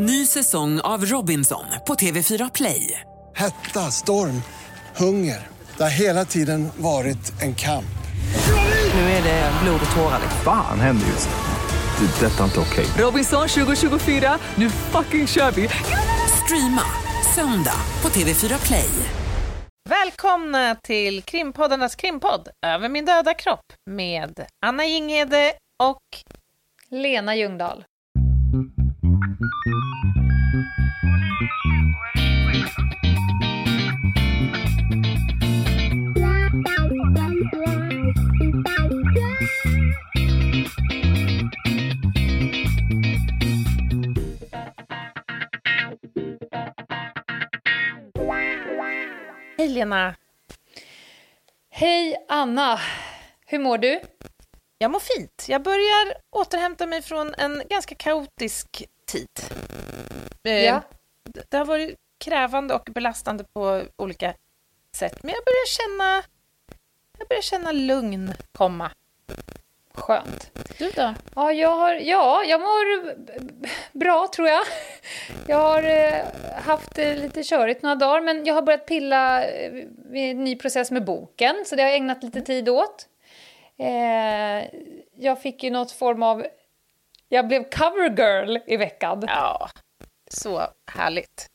Ny säsong av Robinson på TV4 Play. Hetta, storm, hunger. Det har hela tiden varit en kamp. Nu är det blod och tårar. Fan händer just nu. Det. är Detta är inte okej. Robinson 2024, nu fucking kör vi! Streama söndag på TV4 Play. Välkomna till krimpoddarnas krimpodd Över min döda kropp med Anna Jinghede och Lena Ljungdahl. Hej Lena. Hej Anna! Hur mår du? Jag mår fint. Jag börjar återhämta mig från en ganska kaotisk tid. Eh, Ja. Det har varit krävande och belastande på olika sätt, men jag börjar känna, jag börjar känna lugn komma. Skönt. Du då? Ja, jag, har, ja, jag mår bra tror jag. Jag har eh, haft det lite körigt några dagar, men jag har börjat pilla eh, med en ny process med boken, så det har jag ägnat lite tid åt. Eh, jag fick ju något form av... Jag blev cover girl i veckan. Ja, så härligt.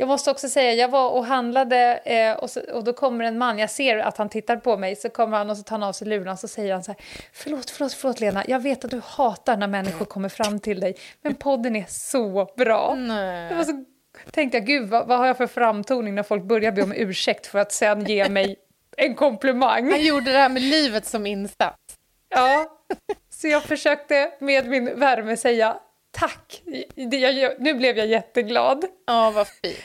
Jag måste också säga, jag var och handlade eh, och, så, och då kommer en man, jag ser att han tittar på mig, så kommer han och så tar han av sig luren och så säger han så här, förlåt, förlåt, förlåt Lena, jag vet att du hatar när människor kommer fram till dig, men podden är så bra. Det var så, tänkte jag, gud vad, vad har jag för framtoning när folk börjar be om ursäkt för att sen ge mig en komplimang. Han gjorde det här med livet som insats. Ja, så jag försökte med min värme säga tack. Jag, nu blev jag jätteglad. Ja, vad fint.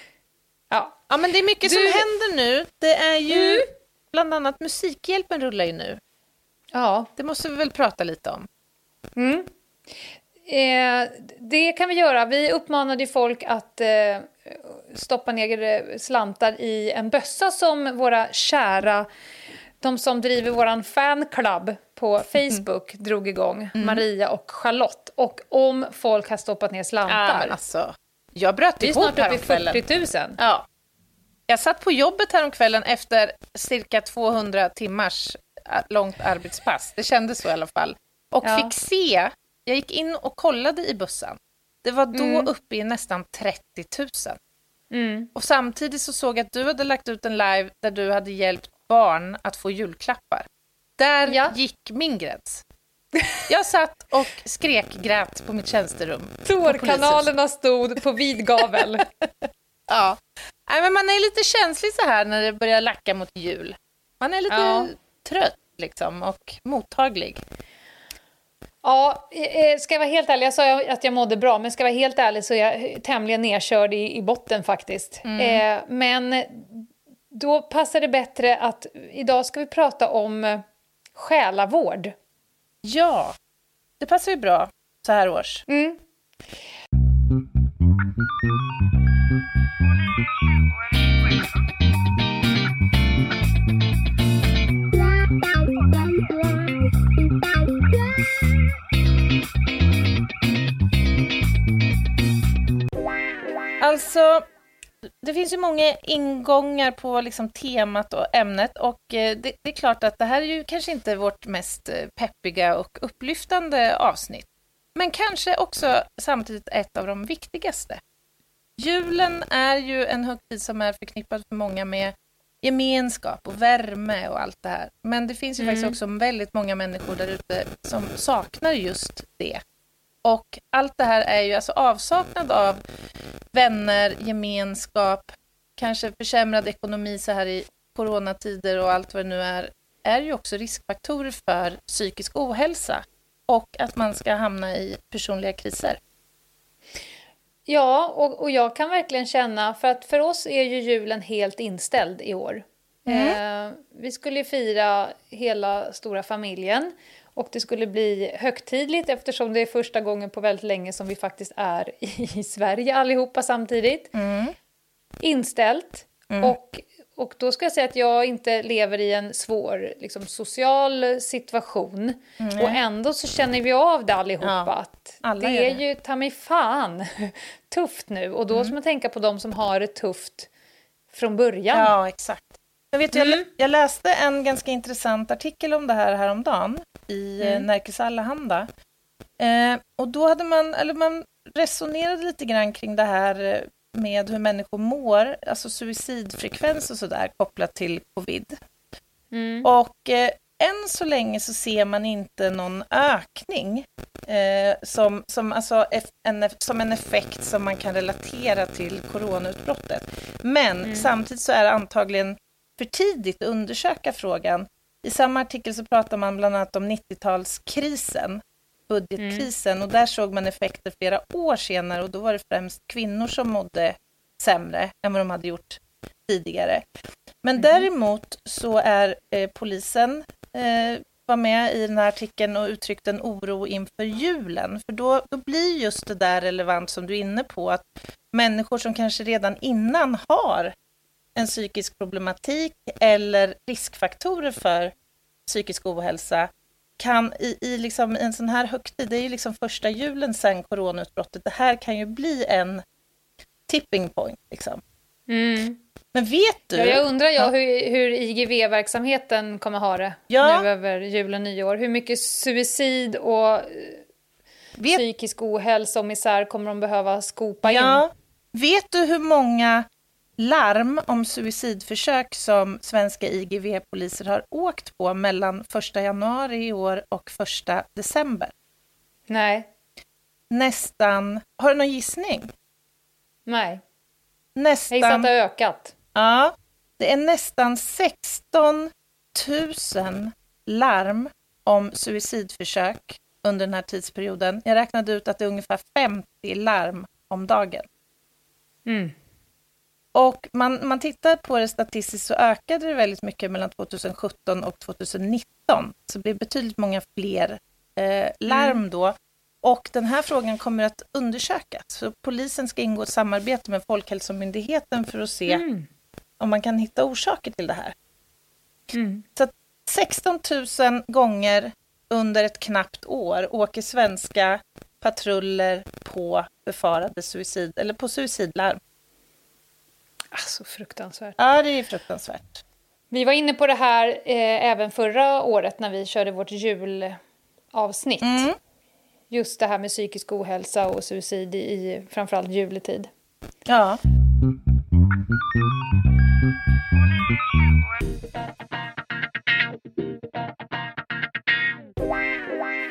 Ja, Ja, men det är mycket Du- som händer nu. Det är ju Mm. bland annat Musikhjälpen rullar ju nu. ja Det måste vi väl prata lite om. Mm. Eh, det kan vi göra. Vi uppmanade folk att eh, stoppa ner slantar i en bössa som våra kära, de som driver våran fanclub på Facebook drog igång, Maria och Charlotte. Och om folk har stoppat ner Ja, slantar, men alltså, jag bröt vi är ihop snart uppe i häromkvällen. 40 000. Ja. Jag satt på jobbet häromkvällen efter cirka 200 timmars ä, långt arbetspass. Det kändes så i alla fall. Och Ja. fick se, jag gick in och kollade i bussen. Det var då Mm. uppe i nästan 30 000. Mm. Och samtidigt så såg jag att du hade lagt ut en live där du hade hjälpt barn att få julklappar. Där Ja. gick min gräns. Jag satt och skrek grät på mitt tjänsterum. Tårkanalerna stod på vid gavel. Ja. Nej, men man är lite känslig så här när det börjar lacka mot jul. Man är lite Ja. trött liksom och mottaglig. Ja, eh, ska jag vara helt ärlig, jag sa att jag mådde bra, men ska jag vara helt ärlig så är jag tämligen nedkörd i, i botten faktiskt. Eh, men då passar det bättre att idag ska vi prata om eh, själavård. Ja, det passar ju bra så här års. Mm. Alltså, det finns ju många ingångar på liksom temat och ämnet och eh, det, det är klart att det här är ju kanske inte vårt mest eh, peppiga och upplyftande avsnitt. Men kanske också samtidigt ett av de viktigaste. Julen är ju en högtid som är förknippad för många med gemenskap och värme och allt det här. Men det finns ju faktiskt också väldigt många människor där ute som saknar just det. Och allt det här är ju alltså avsaknad av vänner, gemenskap, kanske försämrad ekonomi så här i coronatider och allt vad det nu är, är ju också riskfaktorer för psykisk ohälsa och att man ska hamna i personliga kriser. Ja, och, och jag kan verkligen känna, för att för oss är ju julen helt inställd i år. Eh, vi skulle ju fira hela stora familjen och det skulle bli högtidligt eftersom det är första gången på väldigt länge som vi faktiskt är i Sverige allihopa samtidigt. Inställt. Och, och då ska jag säga att jag inte lever i en svår liksom, social situation. Och ändå så känner vi av det allihopa. Ja. Det är det. ju ta mig fan tufft nu. Och då Mm. ska man tänka på de som har det tufft från början. Ja, exakt. Jag, vet, jag, Mm. jag läste en ganska intressant artikel om det här häromdagen i Mm. mm. Närkes Allehanda. Eh, och då hade man, eller man resonerade lite grann kring det här eh, med hur människor mår, alltså suicidfrekvens och sådär kopplat till covid. Mm. Och eh, än så länge så ser man inte någon ökning eh, som, som, alltså, en, som en effekt som man kan relatera till coronautbrottet. Men samtidigt så är det antagligen för tidigt att undersöka frågan. I samma artikel så pratar man bland annat om 90-talskrisen, budgetkrisen, och där såg man effekter flera år senare och då var det främst kvinnor som mådde sämre än vad de hade gjort tidigare. Men däremot så är eh, polisen eh, var med i den här artikeln och uttryckte en oro inför julen. För då, då blir just det där relevant som du är inne på, att människor som kanske redan innan har en psykisk problematik eller riskfaktorer för psykisk ohälsa kan i, i, liksom, i en sån här högtid, det är ju liksom första julen sedan coronautbrottet, det här kan ju bli en tipping point. Liksom. Mm. Men vet du? Ja, jag undrar jag Ja. hur, hur IGV-verksamheten kommer ha det Ja. nu över jul och nyår. Hur mycket suicid och eh, vet, psykisk ohälsa och misär kommer de behöva skopa in? ja, vet du hur många larm om suicidförsök som svenska IGV-poliser har åkt på mellan 1 januari i år och 1 december? Nej, Nästan, har du någon gissning? nej. Jag gissar att Nästan, det har ökat. ja, det är nästan 16 000 larm om suicidförsök under den här tidsperioden. Jag räknade ut att det är ungefär 50 larm om dagen. Mm. Och man, man tittar på det statistiskt så ökade det väldigt mycket mellan 2017 och 2019. Så det blev betydligt många fler eh, larm då. Och den här frågan kommer att undersökas. Så polisen ska ingå ett samarbete med Folkhälsomyndigheten för att se Mm. om man kan hitta orsaker till det här. Mm. Så att 16 000 gånger under ett knappt år åker svenska patruller på befarade suicid, eller på suicidlarm. Alltså fruktansvärt. Ja, det är fruktansvärt. Vi var inne på det här eh, även förra året när vi körde vårt julavsnitt. Mm. Just det här med psykisk ohälsa och suicid i, framförallt juletid. Ja.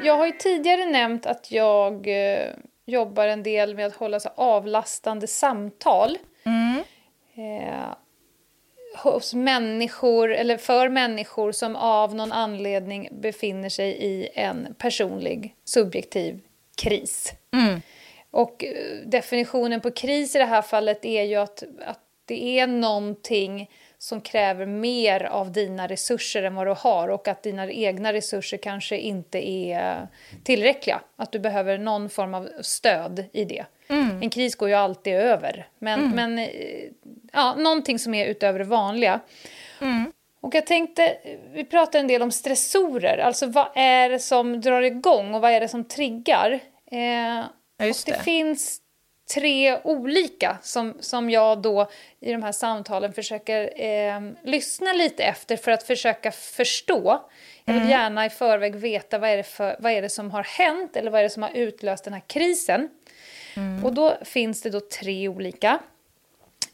Jag har ju tidigare nämnt att jag eh, jobbar en del med att hålla så avlastande samtal. Mm. Eh, hos människor, eller för människor som av någon anledning befinner sig i en personlig, subjektiv kris. Mm. Och eh, definitionen på kris i det här fallet är ju att, att det är någonting som kräver mer av dina resurser än vad du har och att dina egna resurser kanske inte är tillräckliga. Att du behöver någon form av stöd i det. En kris går ju alltid över, men, men eh, ja, någonting som är utöver det vanliga. Och jag tänkte, vi pratar en del om stressorer, alltså vad är det som drar igång och vad är det som triggar? Eh, Ja, det, det. finns tre olika som, som jag då i de här samtalen försöker eh, lyssna lite efter för att försöka förstå. Jag Mm. vill gärna i förväg veta vad är, det för, vad är det som har hänt eller vad är det som har utlöst den här krisen. Mm. Och då finns det då tre olika.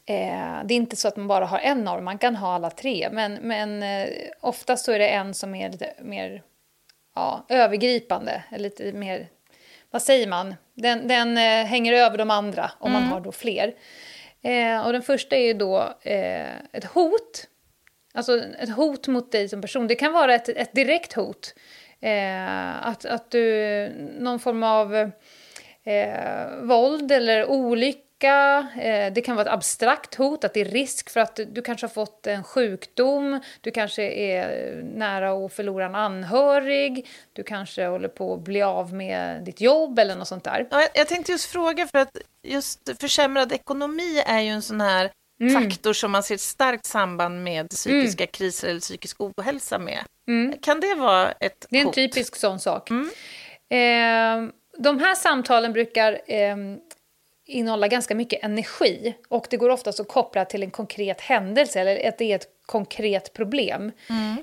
Eh, det är inte så att man bara har en dem, man kan ha alla tre. Men, men eh, oftast så är det en som är lite mer ja, övergripande, eller lite mer, vad säger man? Den, den eh, hänger över de andra om man har då fler. Eh, och den första är ju då eh, ett hot. Alltså ett hot mot dig som person. Det kan vara ett, ett direkt hot. Eh, att, att du, någon form av våld eller olycka. Eh, det kan vara ett abstrakt hot, att det är risk för att du, kanske har fått en sjukdom. Du kanske är nära att förlora en anhörig. Du kanske håller på att bli av med ditt jobb eller något sånt där. Ja, jag- tänkte just fråga, för att just försämrad ekonomi är ju en sån här faktor som man ser ett starkt samband med psykiska kriser eller psykisk ohälsa med. Kan det vara ett Det är en hot? typisk sån sak. Eh, de här samtalen brukar eh, innehålla ganska mycket energi och det går oftast att koppla till en konkret händelse eller att det är ett konkret problem.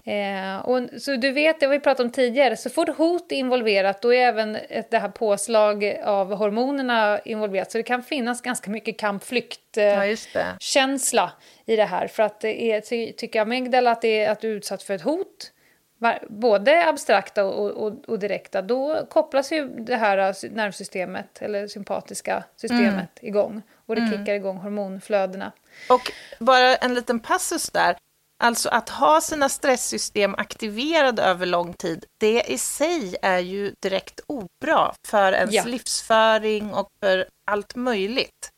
Eh, och, så du vet, det har vi pratat om tidigare, så fort hot är involverat då är även ett, det här påslag av hormonerna involverat. Så det kan finnas ganska mycket kamp-flykt eh, Ja, i det här. För att det är, ty, tycker amygdala att, det är, att du är utsatt för ett hot, både abstrakta och, och, och direkta, då kopplas ju det här eh, nervsystemet, eller sympatiska systemet, igång. Och det kickar igång hormonflödena. Och bara en liten passus där. Alltså att ha sina stresssystem aktiverade över lång tid, det i sig är ju direkt obra för ens Ja. livsföring och för allt möjligt.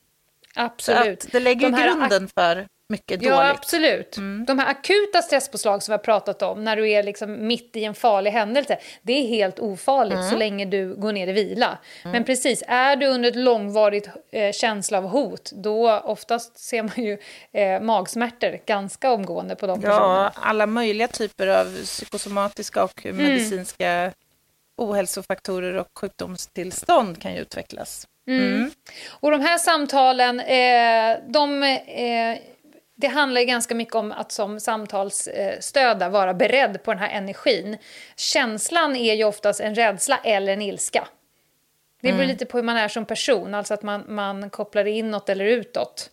Så Absolut. att det lägger De grunden för mycket Ja, dåligt. Mm. absolut. De här akuta stresspåslag som vi har pratat om, när du är liksom mitt i en farlig händelse, det är helt ofarligt Mm. så länge du går ner i vila. Men precis, är du under ett långvarigt eh, känsla av hot, då oftast ser man ju eh, magsmärtor ganska omgående på de personerna. Ja, alla möjliga typer av psykosomatiska och Mm. medicinska ohälsofaktorer och sjukdomstillstånd kan ju utvecklas. Mm. Och de här samtalen, eh, de, eh, det handlar ju ganska mycket om att som samtalsstödja vara beredd på den här energin. Känslan är ju oftast en rädsla eller en ilska. Det beror lite på hur man är som person, alltså att man, man kopplar inåt eller utåt.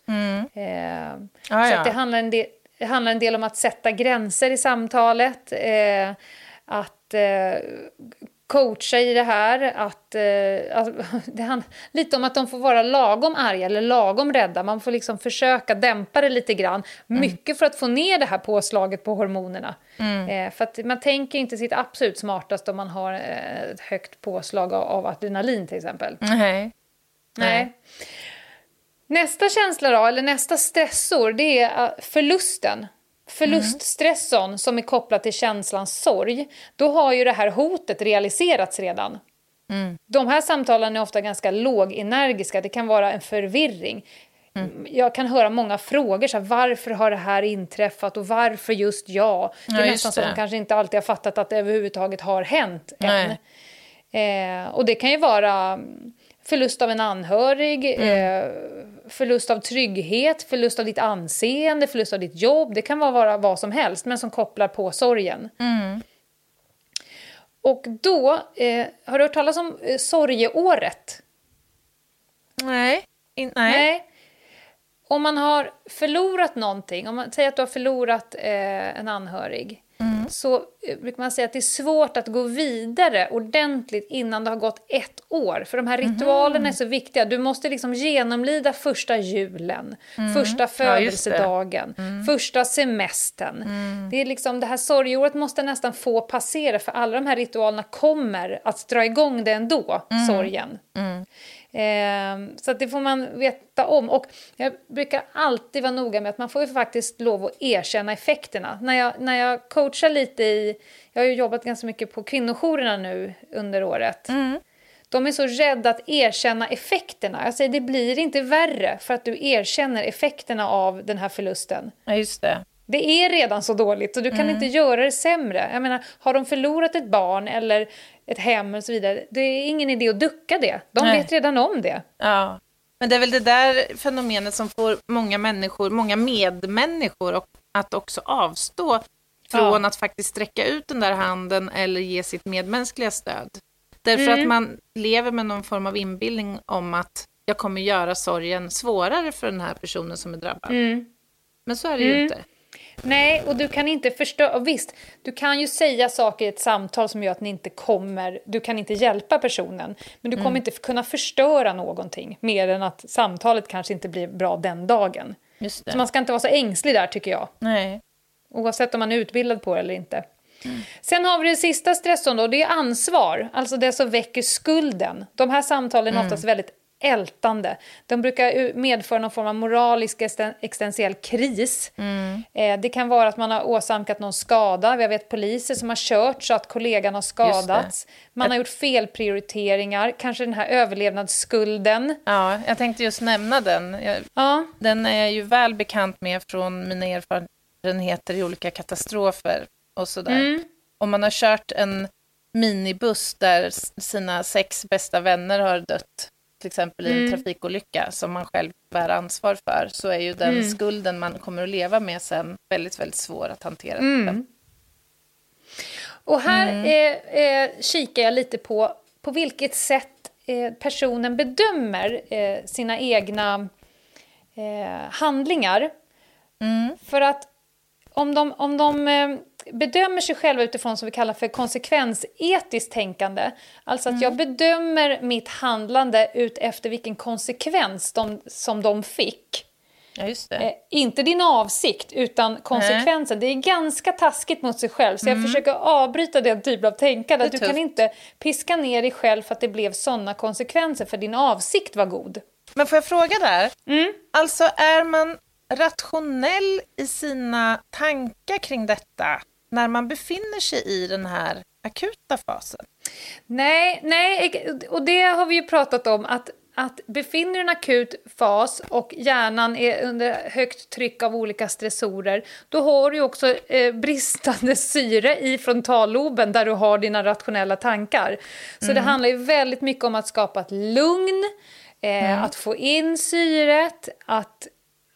Eh, Ah, så det, handlar en del, det handlar en del om att sätta gränser i samtalet, eh, att eh, coacha i det här, att, eh, att det handlar lite om att de får vara lagom arga eller lagom rädda. Man får liksom försöka dämpa det lite grann, mycket för att få ner det här påslaget på hormonerna. Eh, för att man tänker inte sitt absolut smartast om man har eh, ett högt påslag av, av adrenalin till exempel. Nej. Nej. Nästa känsla då, eller nästa stressor, det är eh, förlusten. Förluststressorn som är kopplad till känslan sorg. Då har ju det här hotet realiserats redan. De här samtalen är ofta ganska lågenergiska, det kan vara en förvirring. Jag kan höra många frågor, så här, varför har det här inträffat och varför just jag? Det är Ja, nästan så att de kanske inte alltid har fattat att det överhuvudtaget har hänt än. Eh, och det kan ju vara mm, förlust av en anhörig, eh, förlust av trygghet, förlust av ditt anseende, förlust av ditt jobb. Det kan vara, vad som helst, men som kopplar på sorgen. Och då, eh, har du hört talas om eh, sorgeåret? Nej. In, nej. Om man har förlorat någonting, om man säger att du har förlorat eh, en anhörig, så eh, brukar man säga att det är svårt att gå vidare ordentligt innan det har gått ett år. För de här ritualerna är så viktiga. Du måste liksom genomlida första julen, första Ja, just det. födelsedagen, första semestern. Det, är liksom, det här sorgeåret måste nästan få passera för alla de här ritualerna kommer att dra igång det ändå, sorgen. Eh, så det får man veta om. Och jag brukar alltid vara noga med att man får faktiskt lov att erkänna effekterna. När jag, när jag coachar lite i... Jag har ju jobbat ganska mycket på kvinnojourerna nu under året. De är så rädda att erkänna effekterna. Jag säger det blir inte värre för att du erkänner effekterna av den här förlusten. Ja, just det. Det är redan så dåligt och du kan inte göra det sämre. Jag menar, har de förlorat ett barn eller ett hem och så vidare, det är ingen idé att ducka det. De Nej. vet redan om det. Ja. Men det är väl det där fenomenet som får många människor, många medmänniskor att också avstå från Ja. att faktiskt sträcka ut den där handen eller ge sitt medmänskliga stöd. Därför Mm. att man lever med någon form av inbildning om att jag kommer göra sorgen svårare för den här personen som är drabbad. Mm. Men så är det ju inte. Nej, och du kan inte förstöra... Visst, du kan ju säga saker i ett samtal som gör att ni inte kommer... Du kan inte hjälpa personen, men du kommer inte kunna förstöra någonting mer än att samtalet kanske inte blir bra den dagen. Just det. Så man ska inte vara så ängslig där, tycker jag. Nej. Oavsett om man är utbildad på det eller inte. Sen har vi det sista stressorn då, det är ansvar. Alltså det som väcker skulden. De här samtalen är oftast väldigt ältande. De brukar medföra någon form av moralisk existen- existentiell kris. Eh, det kan vara att man har åsamkat någon skada. Vi vet poliser som har kört så att kollegan har skadats. Man har gjort felprioriteringar, kanske den här överlevnadsskulden. Ja, jag tänkte just nämna den. Jag, Ja, Den är jag ju väl bekant med från mina erfarenheter i olika katastrofer och sådär. Om man har kört en minibuss där sina sex bästa vänner har dött, till exempel i en Mm. trafikolycka som man själv bär ansvar för, så är ju den Mm. skulden man kommer att leva med sen väldigt, väldigt svår att hantera. Mm. Och här eh, eh, kikar jag lite på på vilket sätt eh, personen bedömer eh, sina egna eh, handlingar. Mm. För att om de, om de eh, bedömer sig själva utifrån som vi kallar för konsekvensetiskt tänkande, alltså att jag bedömer mitt handlande ut efter vilken konsekvens de, som de fick, Ja, just det. Eh, inte din avsikt, utan konsekvensen. Det är ganska taskigt mot sig själv, så jag försöker avbryta den typen av tänkande. Mm. Att du kan tufft. inte piska ner dig själv för att det blev sådana konsekvenser, för din avsikt var god. Men får jag fråga där? Mm. Alltså är man rationell i sina tankar kring detta när man befinner sig i den här akuta fasen? Nej, nej, och det har vi ju pratat om att att befinner en akut fas och hjärnan är under högt tryck av olika stressorer, då har du också eh, bristande syre i frontalloben där du har dina rationella tankar. Så det handlar ju väldigt mycket om att skapa ett lugn, eh, att få in syret, att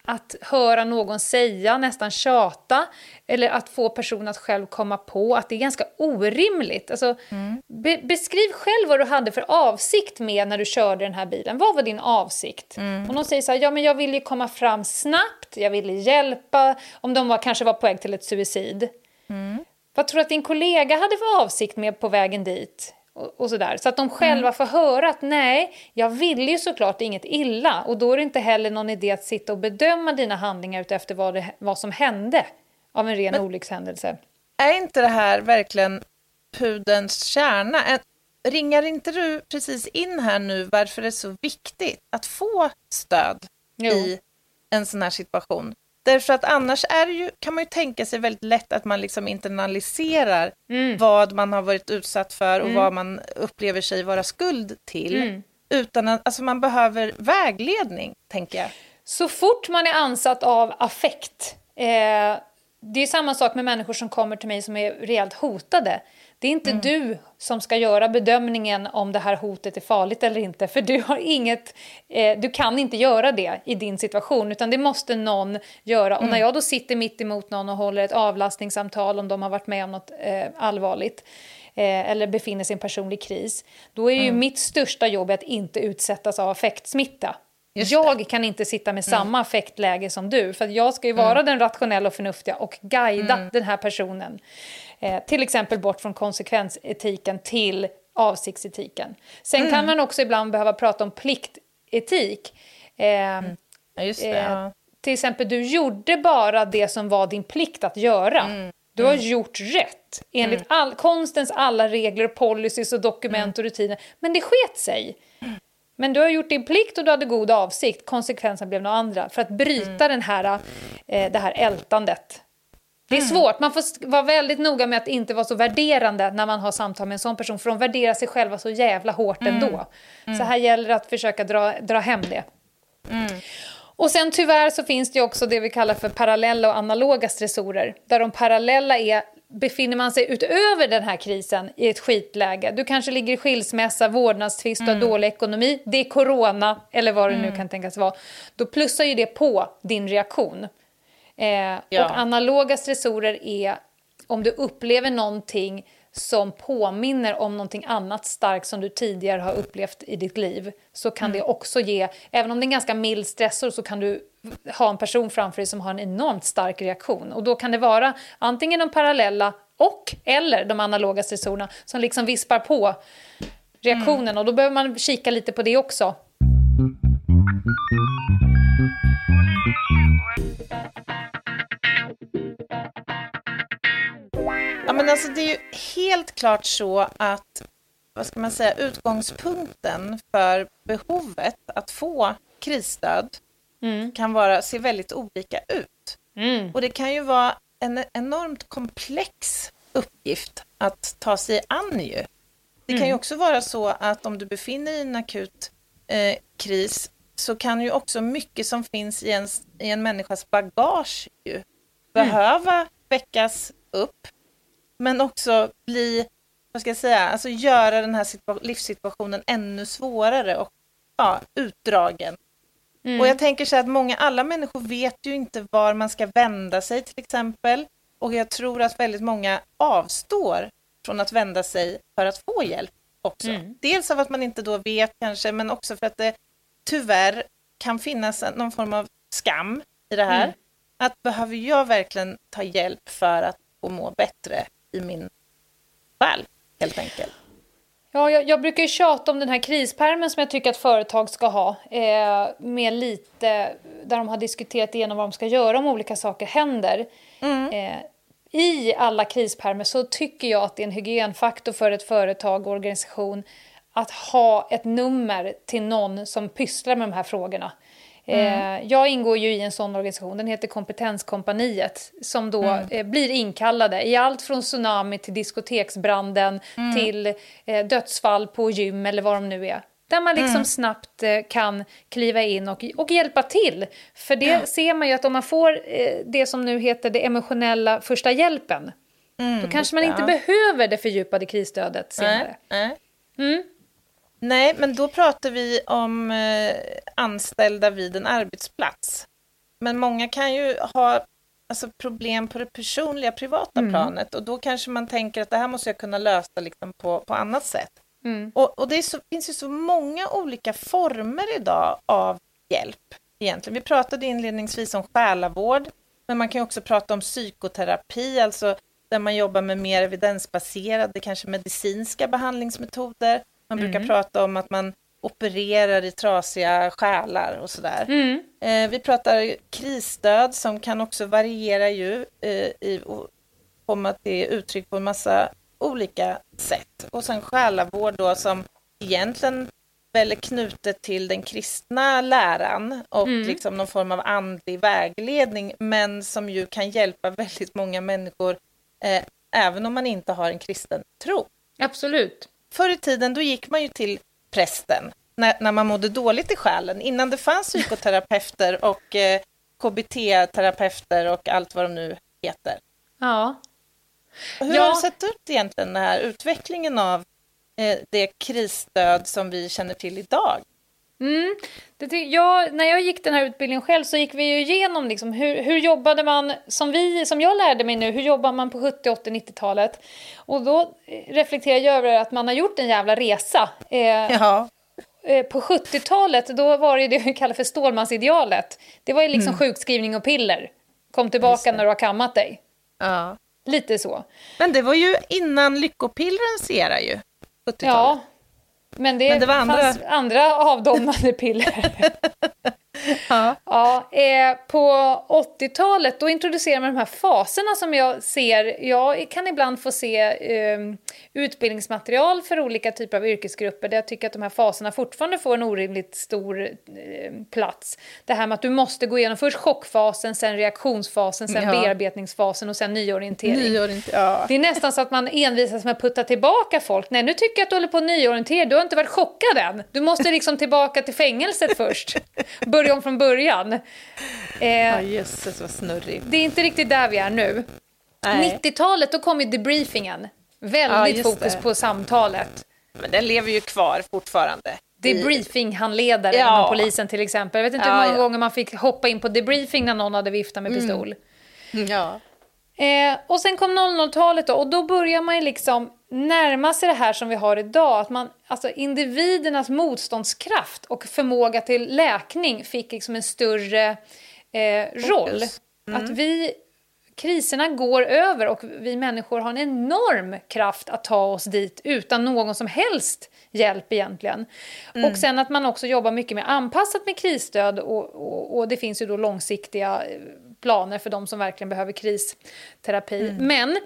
att höra någon säga, nästan tjata, eller att få personen att själv komma på att det är ganska orimligt. Alltså, be beskriv själv vad du hade för avsikt med när du körde den här bilen. Vad var din avsikt? Om de säger så här, ja men jag ville komma fram snabbt, jag ville hjälpa, om de var, kanske var på väg till ett suicid. Vad tror du att din kollega hade för avsikt med på vägen dit? Och, och sådär. Så att de själva får höra att nej, jag vill ju såklart inget illa. Och då är det inte heller någon idé att sitta och bedöma dina handlingar utefter vad, det, vad som hände av en ren olyckshändelse. Är inte det här verkligen pudens kärna? Ringar inte du precis in här nu varför det är så viktigt att få stöd Jo. i en sån här situation? Därför att annars är ju, kan man ju tänka sig väldigt lätt att man liksom internaliserar Mm. vad man har varit utsatt för och vad man upplever sig vara skuld till. Mm. Utan att, alltså man behöver vägledning, tänker jag. Så fort man är ansatt av affekt, eh, det är samma sak med människor som kommer till mig som är rejält hotade. Det är inte du som ska göra bedömningen om det här hotet är farligt eller inte, för du har inget, eh, du kan inte göra det i din situation, utan det måste någon göra. Och när jag då sitter mitt emot någon och håller ett avlastningssamtal om de har varit med om något eh, allvarligt, eh, eller befinner sig i en personlig kris, då är ju mitt största jobb att inte utsättas av affektsmitta. Just jag kan inte sitta med samma affektläge som du, för jag ska ju vara den rationella och förnuftiga och guida den här personen. Eh, till exempel bort från konsekvensetiken till avsiktsetiken. Sen kan man också ibland behöva prata om pliktetik. Eh, just det. Eh, ja. Till exempel, du gjorde bara det som var din plikt att göra. Mm. Du har gjort rätt enligt all, konstens alla regler, policies och dokument och rutiner. Men det sket sig. Men du har gjort din plikt och du hade god avsikt. Konsekvensen blev något andra. För att bryta den här, eh, det här ältandet. Det är svårt. Man får vara väldigt noga med att inte vara så värderande när man har samtal med en sån person. För de värderar sig själva så jävla hårt ändå. Så här gäller det att försöka dra, dra hem det. Och sen tyvärr så finns det också det vi kallar för parallella och analoga stressorer. Där de parallella är, befinner man sig utöver den här krisen i ett skitläge. Du kanske ligger i skilsmässa, vårdnadstvist, har dålig ekonomi, det är corona eller vad det nu kan tänkas vara. Då plussar ju det på din reaktion. Eh, Ja. Och analoga stressorer är om du upplever någonting som påminner om någonting annat starkt som du tidigare har upplevt i ditt liv så kan det också ge, även om det är en ganska mild stressor så kan du ha en person framför dig som har en enormt stark reaktion och då kan det vara antingen de parallella och eller de analoga stressorerna som liksom vispar på reaktionen och då behöver man kika lite på det också. Men alltså, det är ju helt klart så att vad ska man säga, utgångspunkten för behovet att få krisstöd kan vara, se väldigt olika ut. Och det kan ju vara en enormt komplex uppgift att ta sig an ju. Det kan ju också vara så att om du befinner dig i en akut eh, kris så kan ju också mycket som finns i, ens, i en människas bagage ju behöva väckas upp men också bli vad ska jag säga, alltså göra den här situa- livssituationen ännu svårare och ja, utdragen. Och jag tänker så här att många, alla människor vet ju inte var man ska vända sig till exempel. Och jag tror att väldigt många avstår från att vända sig för att få hjälp också. Dels av att man inte då vet kanske, men också för att det tyvärr kan finnas någon form av skam i det här. Att behöver jag verkligen ta hjälp för att få må bättre i min själ, helt enkelt. Ja, jag, jag brukar ju tjata om den här krispärmen som jag tycker att företag ska ha. Eh, med lite, där de har diskuterat igenom vad de ska göra om olika saker händer. Eh, I alla krispärmer så tycker jag att det är en hygienfaktor för ett företag och organisation att ha ett nummer till någon som pysslar med de här frågorna. Eh, jag ingår ju i en sån organisation, den heter Kompetenskompaniet, som då eh, blir inkallade i allt från tsunami till diskoteksbranden till eh, dödsfall på gym eller vad de nu är. Där man liksom snabbt eh, kan kliva in och, och hjälpa till. För det ser man ju att om man får det som nu heter det emotionella första hjälpen, då kanske man inte behöver det fördjupade krisstödet senare. Nej, men då pratar vi om eh, anställda vid en arbetsplats. Men många kan ju ha alltså, problem på det personliga, privata planet och då kanske man tänker att det här måste jag kunna lösa liksom, på, på annat sätt. Och, och det så, finns ju så många olika former idag av hjälp egentligen. Vi pratade inledningsvis om själavård, men man kan också prata om psykoterapi, alltså där man jobbar med mer evidensbaserade, kanske medicinska behandlingsmetoder. Man brukar prata om att man opererar i trasiga själar och sådär. Eh, vi pratar krisstöd som kan också variera ju eh, i, och komma till uttryck på en massa olika sätt. Och sen själavård då som egentligen väl är knutet till den kristna läran och liksom någon form av andlig vägledning men som ju kan hjälpa väldigt många människor eh, även om man inte har en kristen tro. Absolut. Förr i tiden då gick man ju till prästen när, när man mådde dåligt i själen innan det fanns psykoterapeuter och eh, KBT-terapeuter och allt vad de nu heter. Ja. Hur Ja. har det sett ut egentligen den här utvecklingen av eh, det krisstöd som vi känner till idag? Mm. Jag, när jag gick den här utbildningen själv så gick vi ju igenom liksom hur, hur jobbade man, som, vi, som jag lärde mig nu, hur jobbar man på 70, 80, 90-talet? Och då eh, reflekterar jag över att man har gjort en jävla resa. Eh, eh, på 70-talet då var det ju det vi kallar för Stålmansidealet. Det var ju liksom sjukskrivning och piller. Kom tillbaka när du har kammat dig. ja. Lite så. Men det var ju innan lyckopillrens era ju, 70-talet. Ja. Men det, Men det var andra- fanns andra avdomnande piller. Ja. Ja, eh, på 80-talet då introducerade man de här faserna som jag ser. Jag kan ibland få se eh, utbildningsmaterial för olika typer av yrkesgrupper där jag tycker att de här faserna fortfarande får en orimligt stor eh, plats. Det här med att du måste gå igenom först chockfasen, sen reaktionsfasen, sen Ja. bearbetningsfasen och sen nyorientering. Nyorienter- ja. Det är nästan så att man envisas med att putta tillbaka folk. Nej, nu tycker jag att du håller på att nyorientera. Du har inte varit chockad än. Du måste liksom tillbaka till fängelset först. Börja om från början. Ja, Eh, jösses vad snurrigt. det är inte riktigt där vi är nu. Nej. 90-talet, då kom ju debriefingen. Ja, Väldigt just fokus det. på samtalet. Men den lever ju kvar fortfarande. Debriefinghandledare Ja. inom polisen till exempel. Jag vet inte Ja, hur många ja. gånger man fick hoppa in på debriefing när någon hade viftat med pistol. Ja. Eh, och sen kom 00-talet då, och då börjar man ju liksom närma sig det här som vi har idag. Att man, alltså individernas motståndskraft och förmåga till läkning fick liksom en större eh, roll. Att vi, kriserna går över och vi människor har en enorm kraft att ta oss dit utan någon som helst hjälp egentligen. Och sen att man också jobbar mycket med anpassat med krisstöd och, och, och det finns ju då långsiktiga eh, planer för de som verkligen behöver kristerapi. Men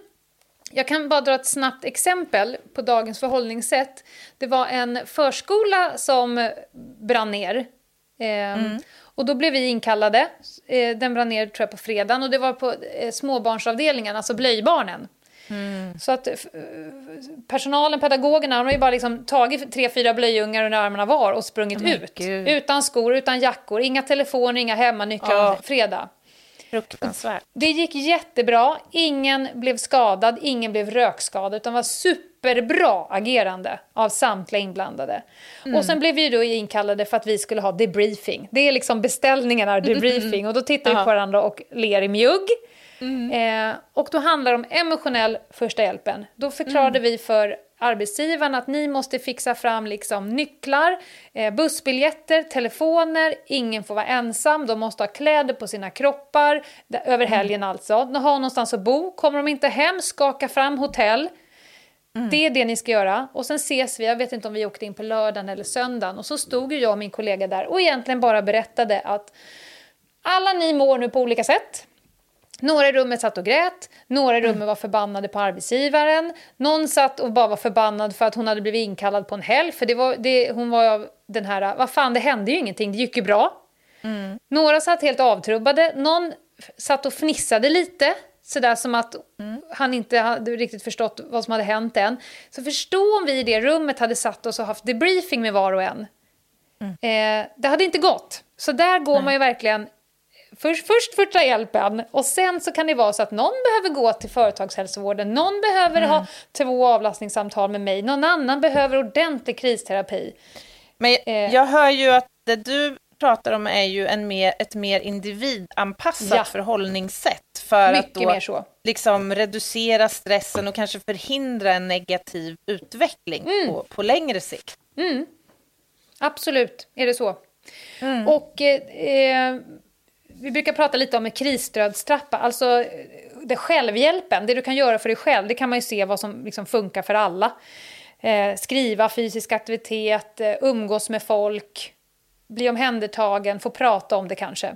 jag kan bara dra ett snabbt exempel på dagens förhållningssätt. Det var en förskola som brann ner. Ehm, Och då blev vi inkallade. Eh, den brann ner tror jag på fredagen och det var på eh, småbarnsavdelningen, alltså blöjbarnen. Så att eh, personalen, pedagogerna, de har ju bara liksom tagit tre, fyra blöjungar under armarna var och sprungit men ut. gud. Utan skor, utan jackor, inga telefoner, inga hemmanycklar. Ja. Fredag. Fruktansvärt. Det gick jättebra. Ingen blev skadad, ingen blev rökskadad, utan var superbra agerande av samtliga inblandade. Mm. Och sen blev vi då inkallade för att vi skulle ha debriefing. Det är liksom beställningarna, debriefing. Och då tittar vi på varandra och ler i mjugg. Mm. Eh, och då handlar det om emotionell första hjälpen. Då förklarade Mm. vi för arbetsgivaren att ni måste fixa fram liksom nycklar, eh, bussbiljetter, telefoner, ingen får vara ensam, de måste ha kläder på sina kroppar, över helgen alltså. De har någonstans att bo, kommer de inte hem, skaka fram hotell. Det är det ni ska göra. Och sen ses vi, jag vet inte om vi åkte in på lördagen eller söndagen. Och så stod ju jag och min kollega där och egentligen bara berättade att alla ni mår nu på olika sätt. Några i rummet satt och grät, några i rummet var förbannade på arbetsgivaren. Någon satt och bara var förbannad för att hon hade blivit inkallad på en helg. För det var, det, hon var av den här, vad fan det hände ju ingenting, det gick ju bra. Några satt helt avtrubbade, någon satt och fnissade lite. Sådär som att han inte hade riktigt förstått vad som hade hänt än. Så förstå om vi i det rummet hade satt oss och haft debriefing med var och en. Eh, det hade inte gått. Så där går man ju verkligen Först, först första hjälpen och sen så kan det vara så att någon behöver gå till företagshälsovården, någon behöver ha två avlastningssamtal med mig, någon annan behöver ordentlig kristerapi. Men Eh. jag hör ju att det du pratar om är ju en mer, ett mer individanpassat Ja. förhållningssätt för att Mycket då mer så. liksom reducera stressen och kanske förhindra en negativ utveckling Mm. på, på längre sikt. Absolut är det så. Och eh, eh, vi brukar prata lite om en krisstödstrappa, alltså eh, det självhjälpen, det du kan göra för dig själv, det kan man ju se vad som liksom funkar för alla. Eh, skriva, fysisk aktivitet, eh, umgås med folk, bli omhändertagen, få prata om det kanske.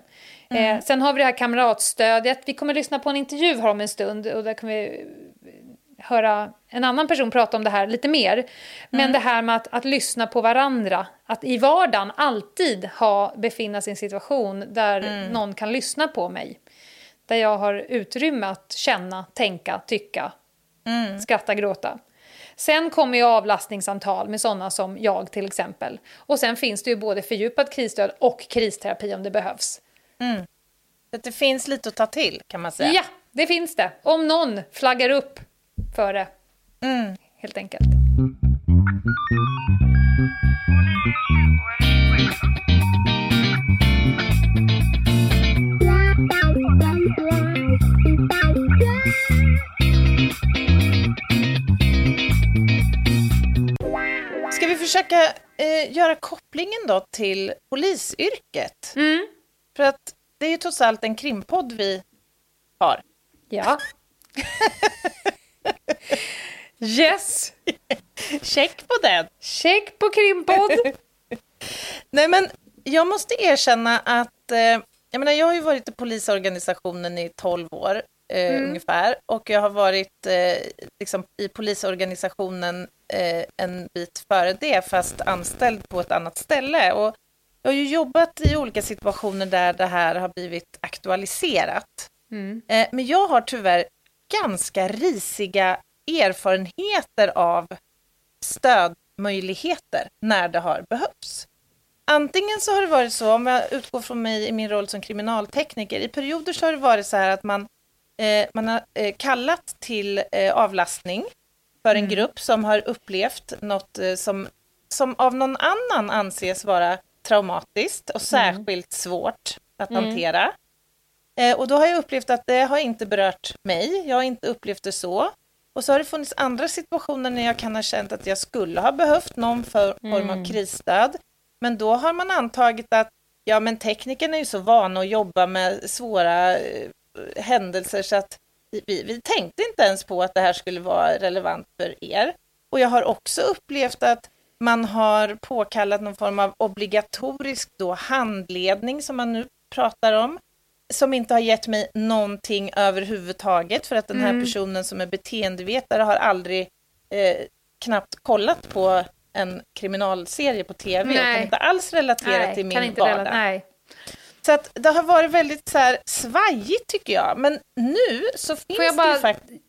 Eh, sen har vi det här kamratstödet. Vi kommer lyssna på en intervju här om en stund och där kommer vi höra en annan person prata om det här lite mer. Men det här med att, att lyssna på varandra, att i vardagen alltid ha, befinna sig i en situation där någon kan lyssna på mig. Där jag har utrymme att känna, tänka, tycka, skratta, gråta. Sen kommer ju avlastningssamtal med sådana som jag till exempel. Och sen finns det ju både fördjupat krisstöd och kristerapi om det behövs. Att det finns lite att ta till kan man säga. Ja, det finns det. Om någon flaggar upp för det. Helt enkelt. Ska vi försöka eh, göra kopplingen då till polisyrket? Mm. För att det är ju trots allt en krimpodd vi har. Ja. yes! Check på den! Check på krimpodd! Nej, men jag måste erkänna att eh, jag, menar, jag har ju varit i polisorganisationen i 12 år eh, ungefär och jag har varit eh, liksom, i polisorganisationen eh, en bit före det, fast anställd på ett annat ställe. Och jag har ju jobbat i olika situationer där det här har blivit aktualiserat. Eh, men jag har tyvärr ganska risiga erfarenheter av stödmöjligheter när det har behövts. Antingen så har det varit så, om jag utgår från mig i min roll som kriminaltekniker, i perioder så har det varit så här att man, eh, man har eh, kallat till eh, avlastning för en grupp som har upplevt något eh, som, som av någon annan anses vara traumatiskt och särskilt svårt att hantera. Eh, och då har jag upplevt att det har inte berört mig, jag har inte upplevt det så. Och så har det funnits andra situationer när jag kan ha känt att jag skulle ha behövt någon form av krisstöd. Men då har man antagit att ja, men teknikerna är ju så vana att jobba med svåra eh, händelser så att vi, vi tänkte inte ens på att det här skulle vara relevant för er. Och jag har också upplevt att man har påkallat någon form av obligatorisk då handledning som man nu pratar om som inte har gett mig någonting överhuvudtaget för att den här personen som är beteendevetare har aldrig eh, knappt kollat på en kriminalserie på tv och Nej. kan inte alls relatera nej, till min kan inte vardag. rela- nej. Så att det har varit väldigt så här svajigt tycker jag. Men nu så finns jag det bara- ju faktiskt...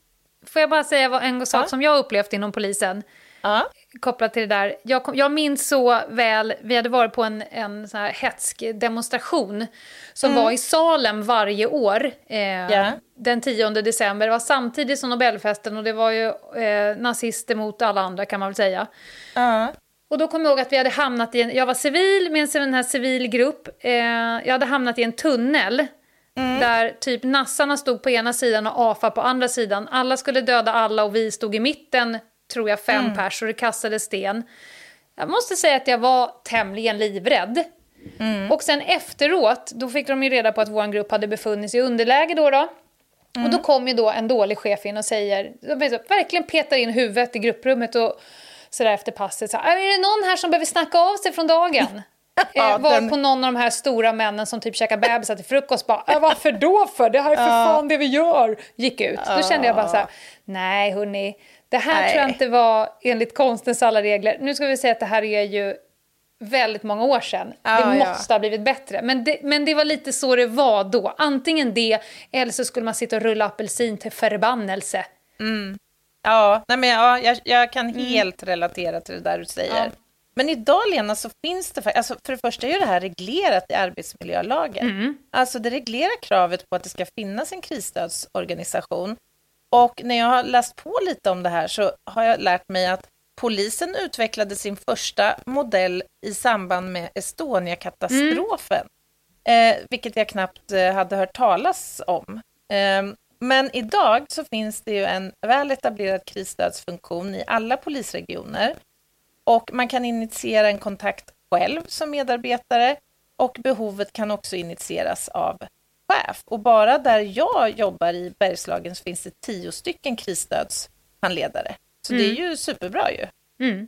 Får jag bara säga en sak Ja. som jag upplevt inom polisen? Ja, kopplat till det där. Jag, kom, jag minns så väl, vi hade varit på en, en sån här hetsk demonstration som var i Salem varje år. Eh, Ja. Den 10 december. Det var samtidigt som Nobelfesten och det var ju eh, nazister mot alla andra kan man väl säga. Ja. Och då kommer jag ihåg att vi hade hamnat i en, jag var civil med en sån här civil grupp. Eh, jag hade hamnat i en tunnel. Där typ nassarna stod på ena sidan och AFA på andra sidan. Alla skulle döda alla och vi stod i mitten, tror jag, fem pers och det kastade sten. Jag måste säga att jag var tämligen livrädd. Och sen efteråt, då fick de ju reda på att vår grupp hade befunnit sig i underläge då. då. Och då kom ju då en dålig chef in och säger, verkligen petar in huvudet i grupprummet och sådär efter passet. Så, är det någon här som behöver snacka av sig från dagen? Ja, eh, var den- på någon av de här stora männen som typ käkar bebisar till frukost bara äh, “Varför då för? Det här är för fan det vi gör!” gick ut. Då kände jag bara så här, nej hörni, det här Nej. tror jag inte var enligt konstens alla regler. Nu ska vi säga att det här är ju väldigt många år sedan. Ja, det ja. måste ha blivit bättre. Men det, men det var lite så det var då. Antingen det, eller så skulle man sitta och rulla apelsin till förbannelse. Ja, nej men ja, jag, jag kan helt relatera till det där du säger. Mm. Ja. Men idag, Lena, så finns det alltså för det första är ju det här reglerat i arbetsmiljölagen. Mm. Alltså det reglerar kravet på att det ska finnas en krisstödsorganisation. Och när jag har läst på lite om det här så har jag lärt mig att polisen utvecklade sin första modell i samband med Estonia-katastrofen. Eh, vilket jag knappt eh, hade hört talas om. Eh, men idag så finns det ju en väl etablerad krisstödsfunktion i alla polisregioner. Och man kan initiera en kontakt själv som medarbetare och behovet kan också initieras av chef. Och bara där jag jobbar i Bergslagen så finns det tio stycken krisstödshandledare. Så det är ju superbra ju. Mm.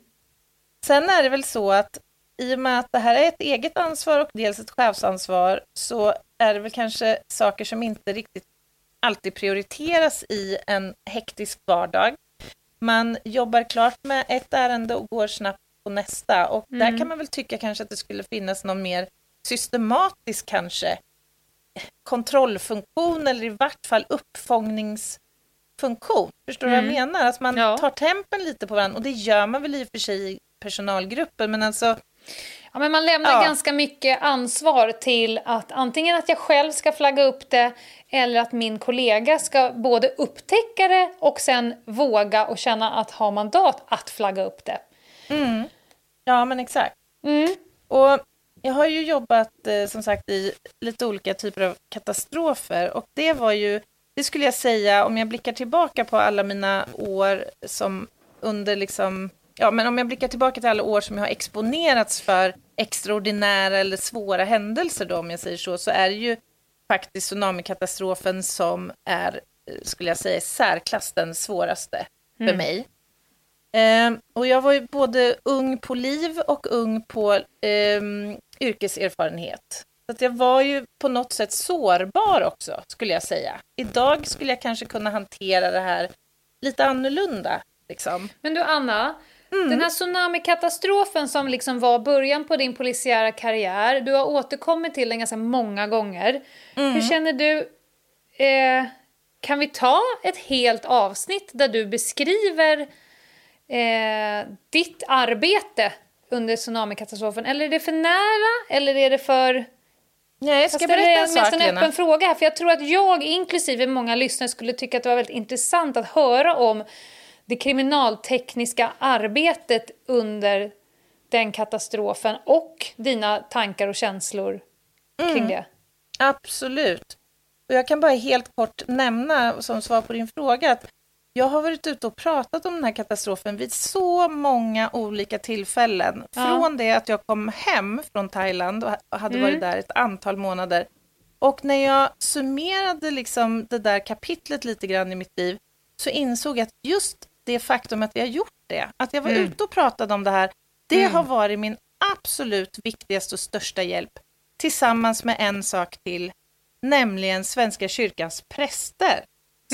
Sen är det väl så att i och med att det här är ett eget ansvar och dels ett chefsansvar så är det väl kanske saker som inte riktigt alltid prioriteras i en hektisk vardag. Man jobbar klart med ett ärende och går snabbt på nästa och där kan man väl tycka kanske att det skulle finnas någon mer systematisk kanske kontrollfunktion eller i vart fall uppfångningsfunktion. Förstår du vad jag menar? Att man Ja. tar tempen lite på varandra och det gör man väl i och för sig i personalgruppen men alltså Ja, men man lämnar Ja. ganska mycket ansvar till att antingen att jag själv ska flagga upp det eller att min kollega ska både upptäcka det och sen våga och känna att ha mandat att flagga upp det. Ja, men exakt. Mm. Och jag har ju jobbat eh, som sagt i lite olika typer av katastrofer och det var ju, det skulle jag säga om jag blickar tillbaka på alla mina år som under liksom, ja men om jag blickar tillbaka till alla år som jag har exponerats för extraordinära eller svåra händelser då om jag säger så, så är det ju faktiskt tsunamikatastrofen som är, eh, skulle jag säga, i särklass den svåraste för mig. Ehm, och jag var ju både ung på liv och ung på ehm, yrkeserfarenhet. Så att jag var ju på något sätt sårbar också, skulle jag säga. Idag skulle jag kanske kunna hantera det här lite annorlunda. Liksom. Men du Anna, Mm. den här tsunamikatastrofen som liksom var början på din polisiära karriär, du har återkommit till den ganska många gånger. Mm. Hur känner du, eh, kan vi ta ett helt avsnitt där du beskriver eh, ditt arbete under tsunamikatastrofen? Eller är det för nära, eller är det för... Nej, jag ska berätta en mest sak, en Lena. öppen fråga här, för jag tror att jag, inklusive många lyssnare, skulle tycka att det var väldigt intressant att höra om det kriminaltekniska arbetet under den katastrofen och dina tankar och känslor Mm. kring det. Absolut. Och jag kan bara helt kort nämna som svar på din fråga att jag har varit ute och pratat om den här katastrofen vid så många olika tillfällen. Ja. Från det att jag kom hem från Thailand och ha- och hade varit där ett antal månader. Och när jag summerade liksom det där kapitlet lite grann i mitt liv så insåg jag att just det faktum att har gjort det, att jag var ute och pratade om det här, det har varit min absolut viktigaste och största hjälp tillsammans med en sak till, nämligen Svenska kyrkans präster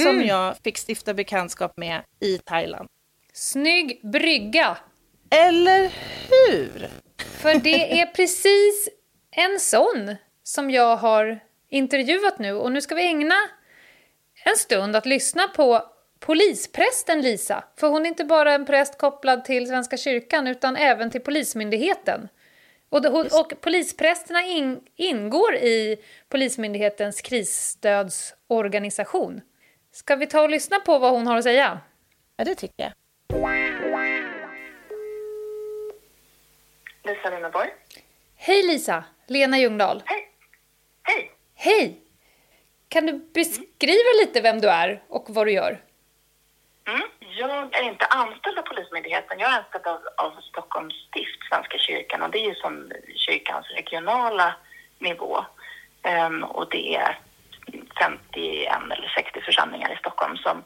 som jag fick stifta bekantskap med i Thailand. Snygg brygga! Eller hur? För det är precis en sån som jag har intervjuat nu och nu ska vi ägna en stund att lyssna på polisprästen Lisa. För hon är inte bara en präst kopplad till Svenska kyrkan utan även till Polismyndigheten. Och, det, och polisprästerna in, ingår i Polismyndighetens krisstödsorganisation. Ska vi ta och lyssna på vad hon har att säga? Ja, det tycker jag. Lisa Linneborg. Hej Lisa! Lena Ljungdahl. Hej! Hej! Hej! Kan du beskriva lite vem du är och vad du gör? Mm. Jag är inte anställd av Polismyndigheten. Jag är anställd av, av Stockholms stift, Svenska kyrkan, och det är ju som kyrkans regionala nivå. Um, och det är 51 eller 60 församlingar i Stockholm som,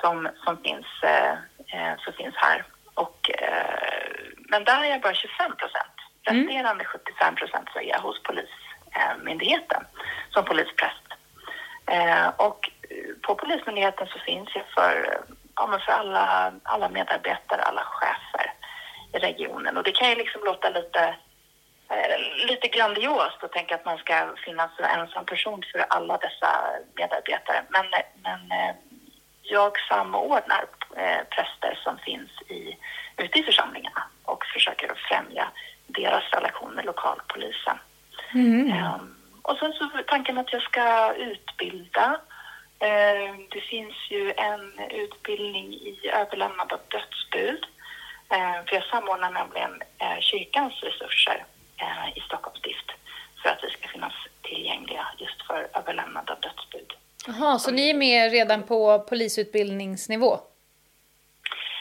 som, som, finns, uh, som finns här. Och, uh, men där är jag bara 25 procent. Resterande 75 procent så är jag hos Polismyndigheten som polispräst. Uh, och på Polismyndigheten så finns jag för ja, men för alla, alla medarbetare, alla chefer i regionen. Och det kan ju liksom låta lite, eh, lite grandiost att tänka att man ska finnas en ensam person för alla dessa medarbetare. Men, men eh, jag samordnar eh, präster som finns i, ute i församlingarna och försöker främja deras relation med lokalpolisen. Mm. Um, och sen så tanken att jag ska utbilda Eh, det finns ju en utbildning i överlämnande av dödsbud. Eh, för jag samordnar nämligen eh, kyrkans resurser i Stockholms stift för att vi ska finnas tillgängliga just för överlämnande av dödsbud. Jaha, så ni är med redan på polisutbildningsnivå?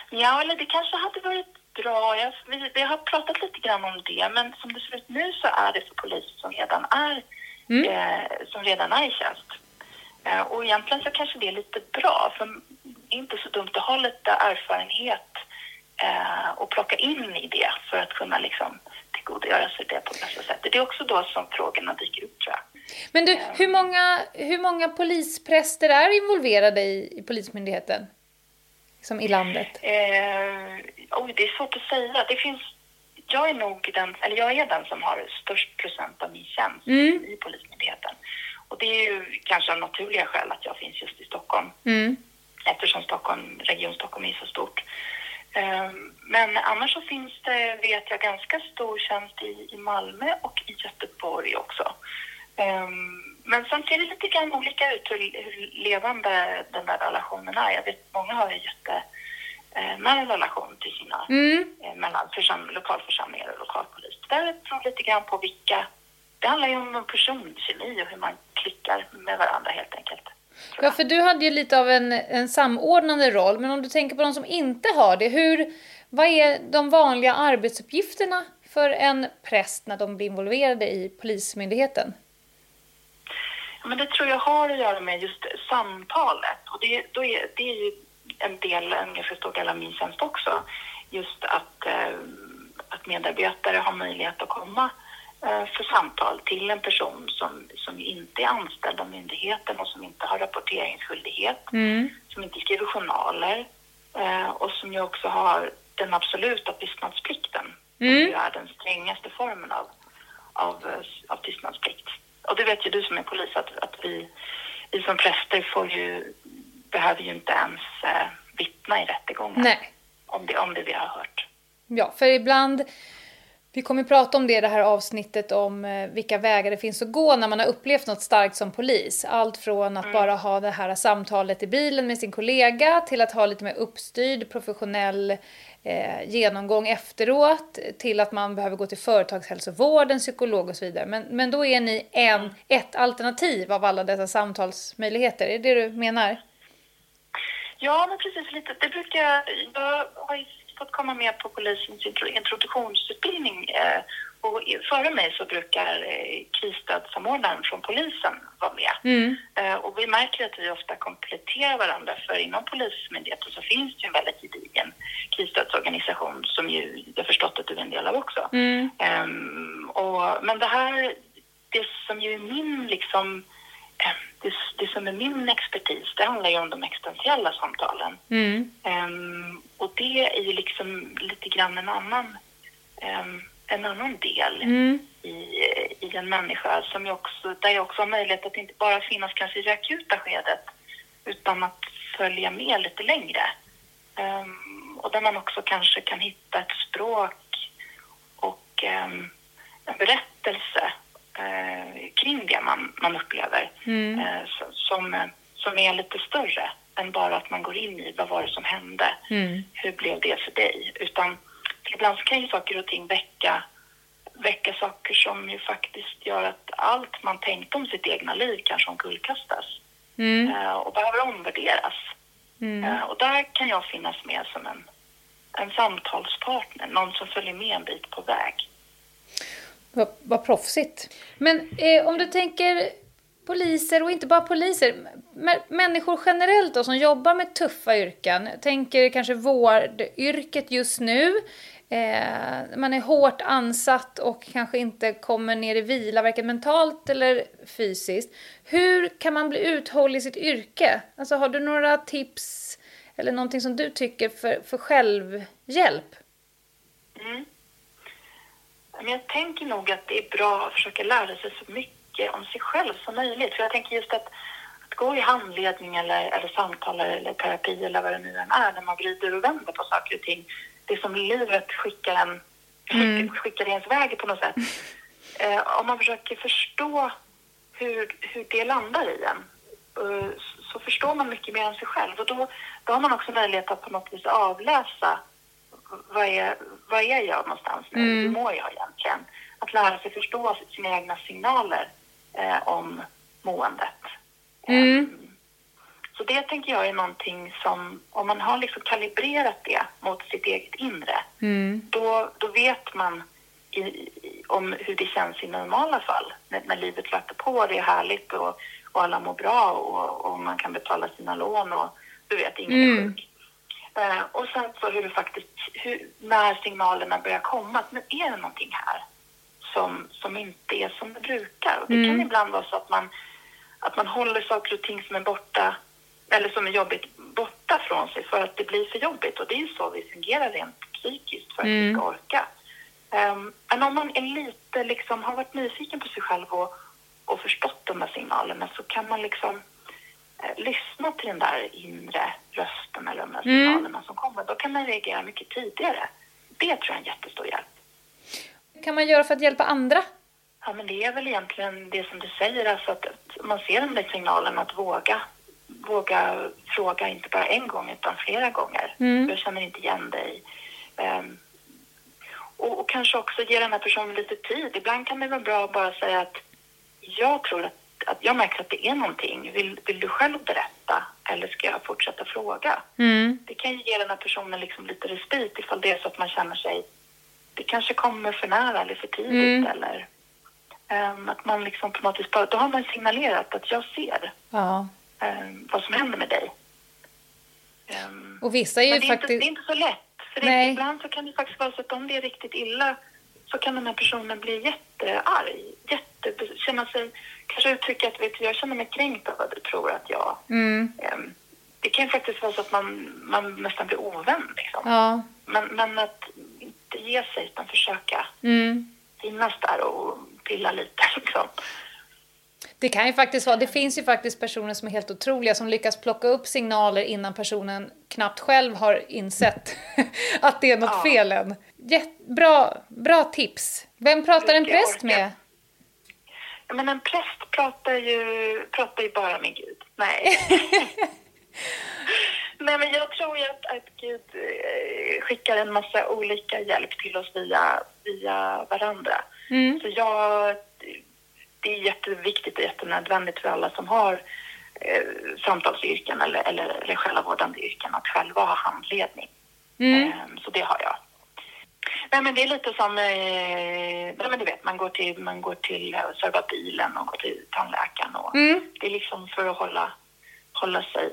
Ja, eller det kanske hade varit bra. Jag, vi, vi, har pratat lite grann om det, men som det ser ut nu så är det för poliser som redan är, mm. eh, som redan är i tjänst. Eh, och egentligen så kanske det är lite bra, för det är inte så dumt att ha lite erfarenhet eh, och plocka in i det för att kunna liksom tillgodogöra sig det på bästa sätt. Det är också då som frågorna dyker upp, tror jag. Men du, hur många, hur många polispräster är involverade i, i Polismyndigheten? Som i landet? Eh, oj, det är svårt att säga. Det finns, jag är nog den, eller jag är den som har störst procent av min tjänst mm. i Polismyndigheten. Och det är ju kanske av naturliga skäl att jag finns just i Stockholm. Mm. Eftersom Stockholm, Region Stockholm är så stort. Ehm, men annars så finns det, vet jag, ganska stor tjänst i, i Malmö och i Göteborg också. Ehm, men sen ser det lite grann olika ut hur, hur levande den där relationen är. Jag vet många har ju jätte eh, relation till sina mm. eh, mellan försam, lokalförsamlingar och lokalpolis. Det beror lite grann på vilka det handlar ju om personkemi och hur man klickar med varandra helt enkelt. Ja, för du hade ju lite av en, en samordnande roll, men om du tänker på de som inte har det, hur, vad är de vanliga arbetsuppgifterna för en präst när de blir involverade i Polismyndigheten? Ja, men det tror jag har att göra med just samtalet. Och det, då är, det är ju en del, en ganska stor del av min tjänst också. Just att, eh, att medarbetare har möjlighet att komma för samtal till en person som, som inte är anställd av myndigheten och som inte har rapporteringsskyldighet, mm. som inte skriver journaler eh, och som ju också har den absoluta tystnadsplikten. Mm. Som är den strängaste formen av, av, av tystnadsplikt. Och det vet ju du som är polis att, att vi, vi som präster får ju, behöver ju inte ens eh, vittna i rättegången. Nej. Om det, om det vi har hört. Ja, för ibland vi kommer prata om det i det här avsnittet om eh, vilka vägar det finns att gå när man har upplevt något starkt som polis. Allt från att mm. bara ha det här samtalet i bilen med sin kollega till att ha lite mer uppstyrd professionell eh, genomgång efteråt till att man behöver gå till företagshälsovården, psykolog och så vidare. Men, men då är ni en, mm. ett alternativ av alla dessa samtalsmöjligheter. Är det det du menar? Ja, men precis lite. Det brukar jag... Jag har fått komma med på polisens introduktionsutbildning. Eh, och före mig så brukar eh, krisstödssamordnaren från polisen vara med. Mm. Eh, och vi märker att vi ofta kompletterar varandra för inom Polismyndigheten så finns det ju en väldigt gedigen krisstödsorganisation som ju jag förstått att du är en del av också. Mm. Um, och, men det här, det som ju är min liksom det, det som är min expertis, det handlar ju om de existentiella samtalen. Mm. Um, och det är ju liksom lite grann en annan, um, en annan del mm. i, i en människa som jag också, där jag också har möjlighet att inte bara finnas kanske i det akuta skedet utan att följa med lite längre. Um, och där man också kanske kan hitta ett språk och en berättelse uh, kring det man, man upplever mm. uh, som, som är lite större än bara att man går in i vad var det som hände, mm. hur blev det för dig? Utan ibland kan ju saker och ting väcka, väcka saker som ju faktiskt gör att allt man tänkte om sitt egna liv kanske omkullkastas mm. uh, och behöver omvärderas. Mm. Uh, och där kan jag finnas med som en, en samtalspartner, någon som följer med en bit på väg. Vad, vad proffsigt. Men eh, om du tänker poliser och inte bara poliser, människor generellt då som jobbar med tuffa yrken. Tänker kanske vårdyrket just nu. Eh, man är hårt ansatt och kanske inte kommer ner i vila, varken mentalt eller fysiskt. Hur kan man bli uthållig i sitt yrke? Alltså har du några tips eller någonting som du tycker för, för självhjälp? Mm. Jag tänker nog att det är bra att försöka lära sig så mycket om sig själv som möjligt. För jag tänker just att, att gå i handledning eller, eller samtal eller terapi eller vad det nu än är, när man vrider och vänder på saker och ting. Det som livet skickar en, mm. skickar ens väg på något sätt. Eh, om man försöker förstå hur, hur det landar i en eh, så förstår man mycket mer om sig själv och då, då har man också möjlighet att på något vis avläsa vad är, vad är jag någonstans nu? Mm. Hur mår jag egentligen? Att lära sig förstå sina egna signaler eh, om måendet. Mm. Um, så det tänker jag är någonting som, om man har liksom kalibrerat det mot sitt eget inre, mm. då, då vet man i, om hur det känns i normala fall, när, när livet löper på och det är härligt och, och alla mår bra och, och, man kan betala sina lån och du vet, ingen mm. är sjuk. Uh, och sen så hur det faktiskt, hur, när signalerna börjar komma, men är det någonting här? som, som inte är som det brukar. Och det mm. kan ibland vara så att man, att man håller saker och ting som är borta eller som är jobbigt borta från sig för att det blir för jobbigt. Och det är ju så vi fungerar rent psykiskt för att mm. vi ska orka. Um, men om man är lite, liksom, har varit nyfiken på sig själv och, och förstått de här signalerna så kan man liksom eh, lyssna till den där inre rösten eller de här mm. signalerna mm. som kommer. Då kan man reagera mycket tidigare. Det tror jag är en jättestor hjälp kan man göra för att hjälpa andra? Ja, men det är väl egentligen det som du säger, alltså att man ser den där signalen att våga, våga fråga inte bara en gång utan flera gånger. Mm. Jag känner inte igen dig. Um, och, och, kanske också ge den här personen lite tid. Ibland kan det vara bra att bara säga att jag tror att, att jag märker att det är någonting. Vill, vill du själv berätta eller ska jag fortsätta fråga? Mm. Det kan ju ge den här personen liksom lite respit ifall det är så att man känner sig det kanske kommer för nära eller för tidigt mm. eller um, att man liksom på något vis bara, då har man signalerat att jag ser ja. um, vad som händer med dig. Um, och vissa är ju det är faktiskt... Inte, det är inte så lätt. För det, ibland så kan det faktiskt vara så att om det är riktigt illa så kan den här personen bli jättearg, jätte, känna sig, kanske uttrycka att vet du, jag känner mig kränkt av vad du tror att jag... Mm. Um, det kan faktiskt vara så att man, man nästan blir ovän. Liksom. Ja. Men, men att inte ge sig utan försöka mm. finnas där och pilla lite. Liksom. Det kan ju faktiskt vara, det finns ju faktiskt personer som är helt otroliga som lyckas plocka upp signaler innan personen knappt själv har insett att det är något ja. fel än. Bra, bra tips. Vem pratar en präst med? Men en präst pratar ju, pratar ju bara med Gud. Nej. Nej, men jag tror ju att, att Gud eh, skickar en massa olika hjälp till oss via, via varandra. Mm. Så jag, det är jätteviktigt och jättenödvändigt för alla som har eh, samtalsyrken eller, eller själavårdande yrken att själva ha handledning. Mm. Eh, så det har jag. Nej, men det är lite som, eh, nej, men du vet, man går till, man går till att serva bilen och går till tandläkaren. Och mm. Det är liksom för att hålla, hålla sig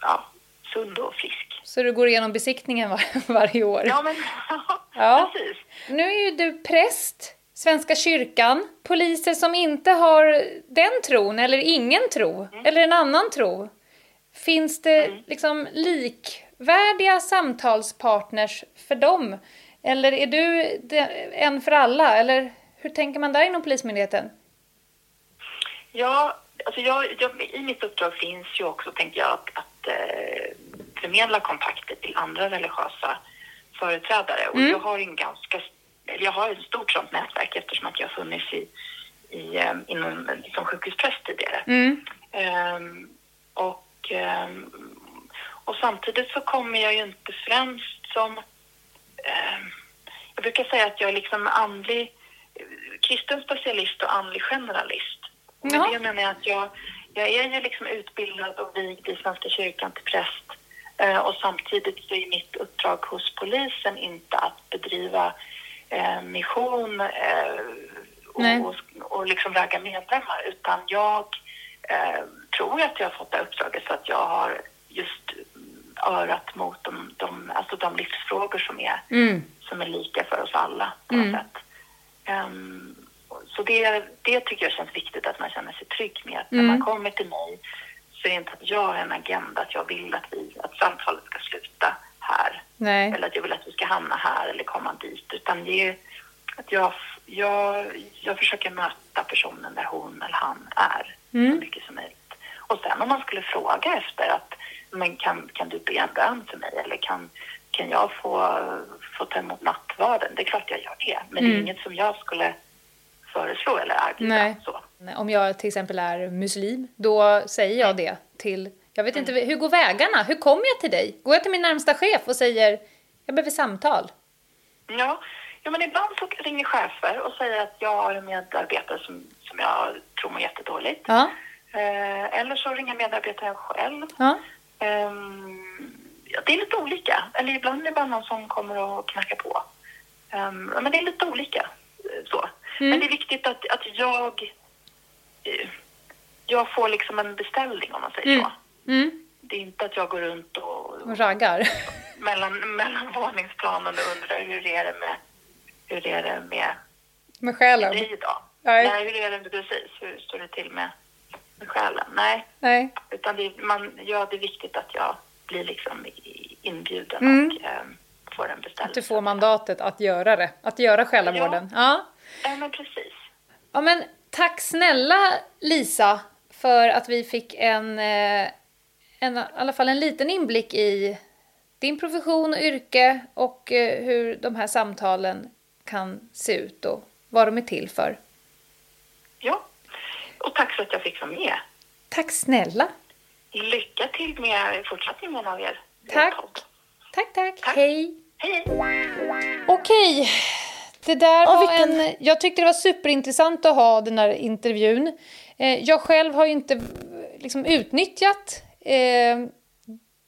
ja, sund och frisk. Så du går igenom besiktningen var, varje år? Ja, men ja. precis. Nu är ju du präst, Svenska kyrkan, poliser som inte har den tron eller ingen tro mm. eller en annan tro. Finns det mm. liksom likvärdiga samtalspartners för dem? Eller är du en för alla? Eller hur tänker man där inom Polismyndigheten? Ja, alltså jag, jag, I mitt uppdrag finns ju också, tänker jag, att, att eh, förmedla kontakter till andra religiösa företrädare. Och jag har en ganska, jag har ett stort sånt nätverk eftersom att jag har funnits i, i, eh, inom, som sjukhuspräst tidigare. Ehm, och, ehm, och samtidigt så kommer jag ju inte främst som... ehm, jag brukar säga att jag är liksom andlig, eh, kristen specialist och andlig generalist. Och med det menar jag att jag, jag är ju liksom utbildad och vigd i Svenska kyrkan till präst. Eh, och samtidigt så är mitt uppdrag hos polisen inte att bedriva eh, mission eh, och, och, och liksom ragga medlemmar utan jag eh, tror att jag har fått det uppdraget för att jag har just örat mot de, de, alltså de livsfrågor som är, som är lika för oss alla på något sätt. Ehm, så det, det tycker jag känns viktigt att man känner sig trygg med. Att När man kommer till mig så är det inte att jag har en agenda att jag vill att, vi, att samtalet ska sluta här Nej. eller att jag vill att vi ska hamna här eller komma dit. Utan det är att jag, jag, jag försöker möta personen där hon eller han är så mycket som möjligt. Och sen om man skulle fråga efter att men kan, kan du be en bön för mig eller kan, kan jag få, få ta emot nattvarden? Det är klart jag gör det. Men det är inget som jag skulle föreslå eller erbjuda. Nej. Så. Om jag till exempel är muslim, då säger jag det till... Jag vet inte, hur går vägarna? Hur kommer jag till dig? Går jag till min närmsta chef och säger jag behöver samtal? Ja, ja, men ibland så ringer chefer och säger att jag har en medarbetare som, som jag tror mår jättedåligt. Ja. Eh, eller så ringer medarbetaren själv. ja. Ehm, ja, det är lite olika. Eller ibland är det bara någon som kommer och knackar på. Ehm, men det är lite olika. eh, Så. Men det är viktigt att, att jag, eh, jag får liksom en beställning om man säger så. Mm. Det är inte att jag går runt och, Och raggar. mellan, mellan våningsplanen och undrar hur är det med, hur är det med Med själen. dig idag? Nej. Nej, hur är det precis? Hur står det till med, med själen? Nej, Nej. utan det, man, ja, det är viktigt att jag blir liksom inbjuden och eh, får en beställning. Att du får mandatet att göra det. Att göra själavården. Ja. Ja, men precis. Ja, men tack snälla Lisa för att vi fick en, eh, en, i alla fall en liten inblick i din profession och yrke och eh, hur de här samtalen kan se ut och vad de är till för. Ja, och tack för att jag fick vara med. Tack snälla. Lycka till med fortsättningen av er Tack. podd. Tack, tack. Tack. Hej. Hej! Okej, det där var en... Jag tyckte det var superintressant att ha den här intervjun. Eh, jag själv har ju inte liksom utnyttjat eh,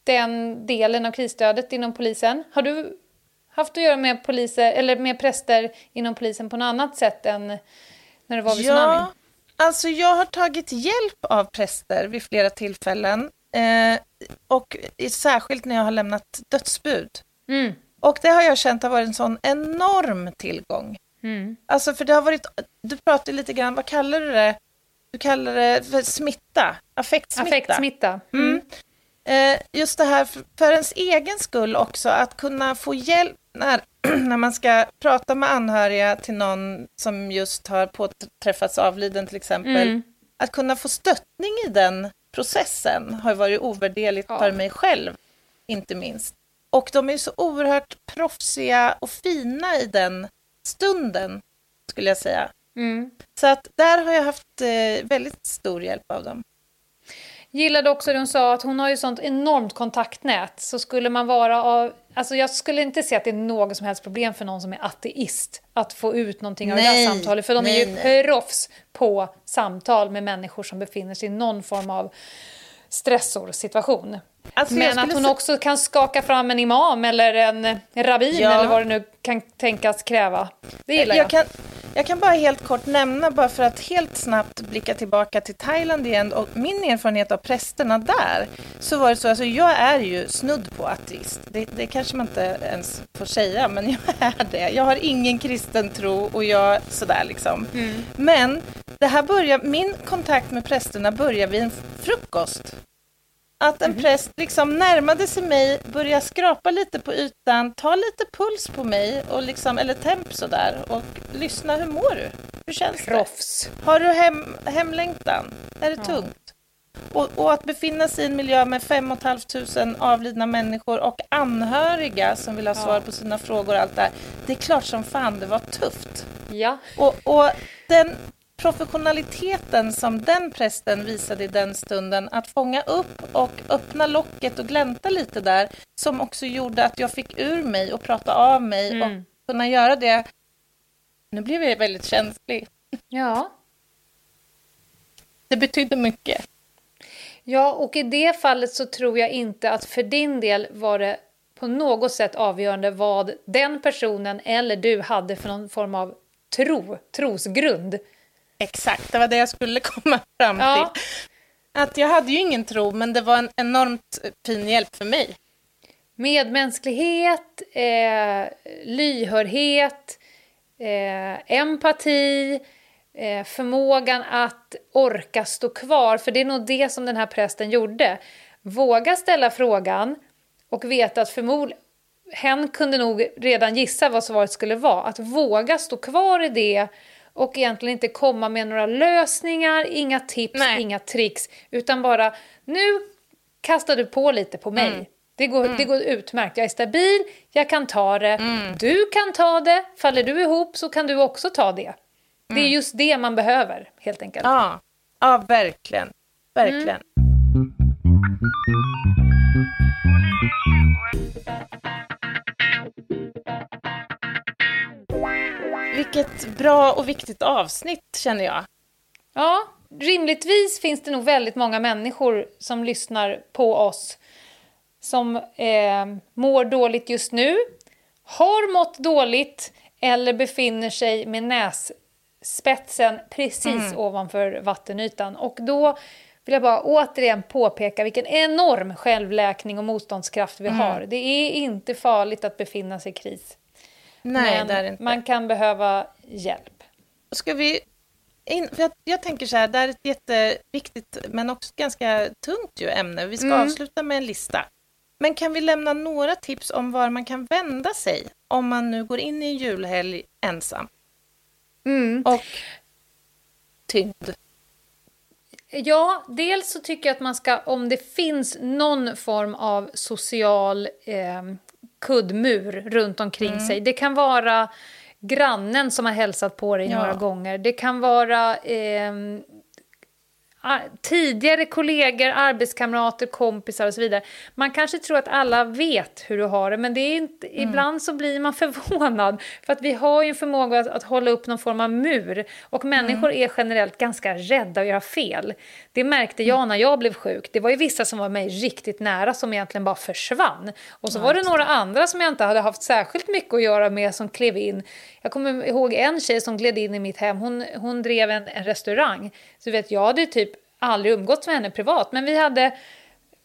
den delen av krisstödet inom polisen. Har du haft att göra med poliser eller med präster inom polisen på något annat sätt än när det var vid tsunamin? Alltså jag har tagit hjälp av präster vid flera tillfällen. Eh, och särskilt när jag har lämnat dödsbud. Mm. Och det har jag känt har varit en sån enorm tillgång. Mm. Alltså för det har varit, du pratade lite grann, vad kallar du det? Du kallar det för smitta, affektsmitta. Affektsmitta. Mm. Eh, just det här för, för ens egen skull också, att kunna få hjälp när, när man ska prata med anhöriga till någon som just har påträffats avliden till exempel. Mm. Att kunna få stöttning i den processen har varit ovärderligt Ja. för mig själv, inte minst. Och de är så oerhört proffsiga och fina i den stunden, skulle jag säga. Mm. Så att där har jag haft eh, väldigt stor hjälp av dem. Gillade också det hon sa att hon har ju sånt enormt kontaktnät. Så skulle man vara av... Alltså jag skulle inte se att det är något som helst problem för någon som är ateist att få ut någonting av det Nej, här samtalet. För de är ju nej, proffs på samtal med människor som befinner sig i någon form av stressorsituation. Alltså, Men att hon också kan skaka fram en imam eller en rabbin Ja. eller vad det nu kan tänkas kräva. Det gillar jag. jag, kan, jag kan bara helt kort nämna, bara för att helt snabbt blicka tillbaka till Thailand igen och min erfarenhet av prästerna där, så var det så, alltså jag är ju snudd på ateist. Det, det kanske man inte ens får säga, men jag är det. Jag har ingen kristen tro och jag sådär liksom. Men det här börjar, min kontakt med prästerna börjar vid en frukost. Att en präst liksom närmade sig mig, började skrapa lite på ytan, ta lite puls på mig, och liksom, eller temp sådär, och lyssna, hur mår du? Hur känns det? Proffs. Har du hem, hemlängtan? Det här är tungt. Och, och, att befinna sig i en miljö med 5 500 avlidna människor och anhöriga som vill ha svar ja. på sina frågor och allt det här. Det är klart som fan det var tufft. Ja. Och, och den professionaliteten som den prästen visade i den stunden, att fånga upp och öppna locket och glänta lite där, som också gjorde att jag fick ur mig och prata av mig mm. och kunna göra det. Nu blev jag väldigt känslig. Ja. Det betydde mycket. Ja, och i det fallet så tror jag inte att för din del var det på något sätt avgörande vad den personen eller du hade för någon form av tro, trosgrund. Exakt, det var det jag skulle komma fram till. Ja. Att jag hade ju ingen tro, men det var en enormt fin hjälp för mig. Medmänsklighet, eh, lyhördhet, eh, empati, eh, förmågan att orka stå kvar. För det är nog det som den här prästen gjorde. Våga ställa frågan och veta att förmodligen hen kunde nog redan gissa vad svaret skulle vara. Att våga stå kvar i det och egentligen inte komma med några lösningar, inga tips, Nej. inga tricks, utan bara nu kastar du på lite på mig. Mm. Det går, mm. det går utmärkt. Jag är stabil, jag kan ta det. Mm. Du kan ta det. Faller du ihop så kan du också ta det. Det är mm. just det man behöver, helt enkelt. Ja, ja verkligen. Verkligen. Vilket bra och viktigt avsnitt känner jag. Ja, rimligtvis finns det nog väldigt många människor som lyssnar på oss som eh, mår dåligt just nu, har mått dåligt eller befinner sig med nässpetsen precis mm. ovanför vattenytan. Och då vill jag bara återigen påpeka vilken enorm självläkning och motståndskraft vi mm. har. Det är inte farligt att befinna sig i kris. Nej, Men det är inte. man kan behöva hjälp. Ska vi in, för jag, jag, tänker så här, det är ett jätteviktigt men också ganska tungt ju ämne. Vi ska mm. avsluta med en lista. Men kan vi lämna några tips om var man kan vända sig om man nu går in i en julhelg ensam? Mm. Och tyngd. Ja, dels så tycker jag att man ska, om det finns någon form av social eh, kuddmur runt omkring mm. sig. Det kan vara grannen som har hälsat på dig ja. några gånger. Det kan vara eh, tidigare kollegor, arbetskamrater, kompisar och så vidare. Man kanske tror att alla vet hur du har det, men det är inte, mm. ibland så blir man förvånad. För att vi har ju en förmåga att, att hålla upp någon form av mur. Och människor mm. är generellt ganska rädda att göra fel. Det märkte jag när jag blev sjuk. Det var ju vissa som var mig riktigt nära som egentligen bara försvann. Och så var det några andra som jag inte hade haft särskilt mycket att göra med som klev in. Jag kommer ihåg en tjej som gled in i mitt hem. Hon, hon drev en, en restaurang. Så vet, jag hade typ aldrig umgåtts med henne privat, men vi, hade,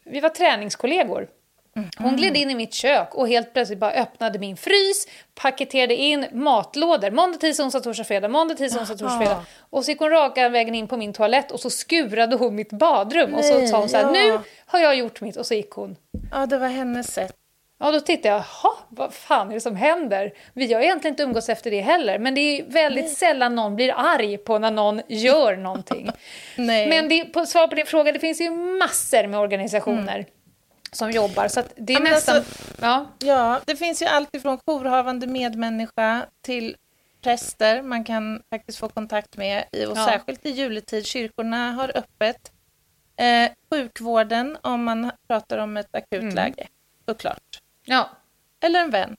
vi var träningskollegor. Hon gled in i mitt kök och helt plötsligt bara öppnade min frys, paketerade in matlådor. Måndag, tisdag, onsdag, torsdag, fredag. Måndag, tisdag, onsdag, torsdag, fredag. Och så gick hon raka vägen in på min toalett och så skurade hon mitt badrum. Nej, och så sa hon så här, ja. nu har jag gjort mitt. Och så gick hon. Ja, det var hennes sätt. Ja, då tittade jag, jaha, vad fan är det som händer? Vi har egentligen inte umgås efter det heller, men det är väldigt Nej. sällan någon blir arg på när någon gör någonting. Men det, på svar på din fråga, det finns ju massor med organisationer mm. som jobbar, så det är ja, nästan... Alltså, ja. ja, det finns ju allt ifrån jourhavande medmänniska till präster man kan faktiskt få kontakt med, och ja. särskilt i juletid. Kyrkorna har öppet. Eh, sjukvården om man pratar om ett akutläge, mm. såklart. Ja. Eller en vän.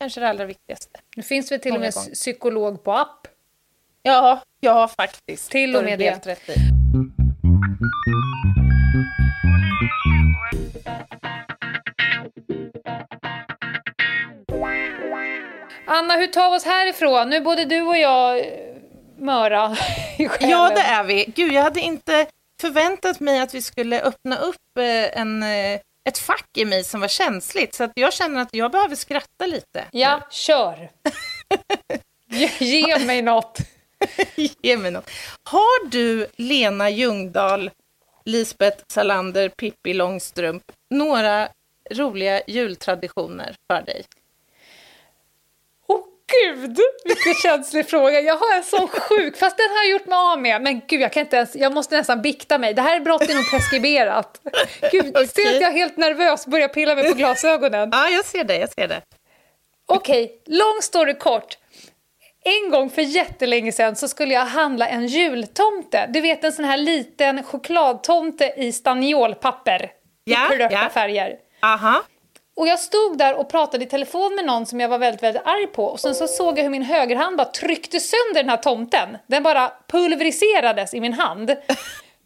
Kanske det allra viktigaste. Nu finns det till Många och med gånger. psykolog på app. Ja, ja faktiskt. Till och med det. Helt rätt i. Anna, hur tar vi oss härifrån? Nu är både du och jag eh, möra i själen. Ja, det är vi. Gud, jag hade inte förväntat mig att vi skulle öppna upp eh, en eh, ett fack i mig som var känsligt. Så att jag känner att jag behöver skratta lite. Ja, kör! ge, ge mig något. ge mig något. Har du, Lena Ljungdahl, Lisbeth Salander, Pippi Långstrump, några roliga jultraditioner för dig? Gud, vilken känslig fråga. Jag har en sån sjuk, fast den har jag gjort mig av med. Men gud, jag kan inte ens, jag måste nästan bikta mig. Det här brottet är nog preskriberat. Gud, okay. ser att jag är helt nervös börjar pilla mig på glasögonen. Ja, jag ser det, jag ser det. Okej, okay, lång story kort. En gång för jättelänge sedan så skulle jag handla en jultomte. Du vet en sån här liten chokladtomte i staniolpapper. Ja, i röda ja. färger. Aha. Och jag stod där och pratade i telefon med någon som jag var väldigt, väldigt arg på och sen så såg jag hur min högerhand bara tryckte sönder den här tomten. Den bara pulveriserades i min hand.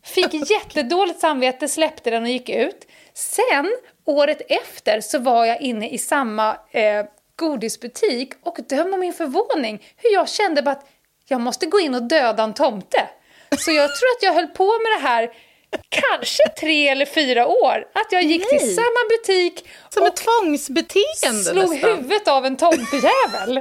Fick jättedåligt samvete, släppte den och gick ut. Sen, året efter, så var jag inne i samma eh, godisbutik och döm om min förvåning hur jag kände bara att jag måste gå in och döda en tomte. Så jag tror att jag höll på med det här kanske tre eller fyra år. Att jag gick Nej. till samma butik Som ett tvångsbeteende slog nästan. huvudet av en tomtejävel.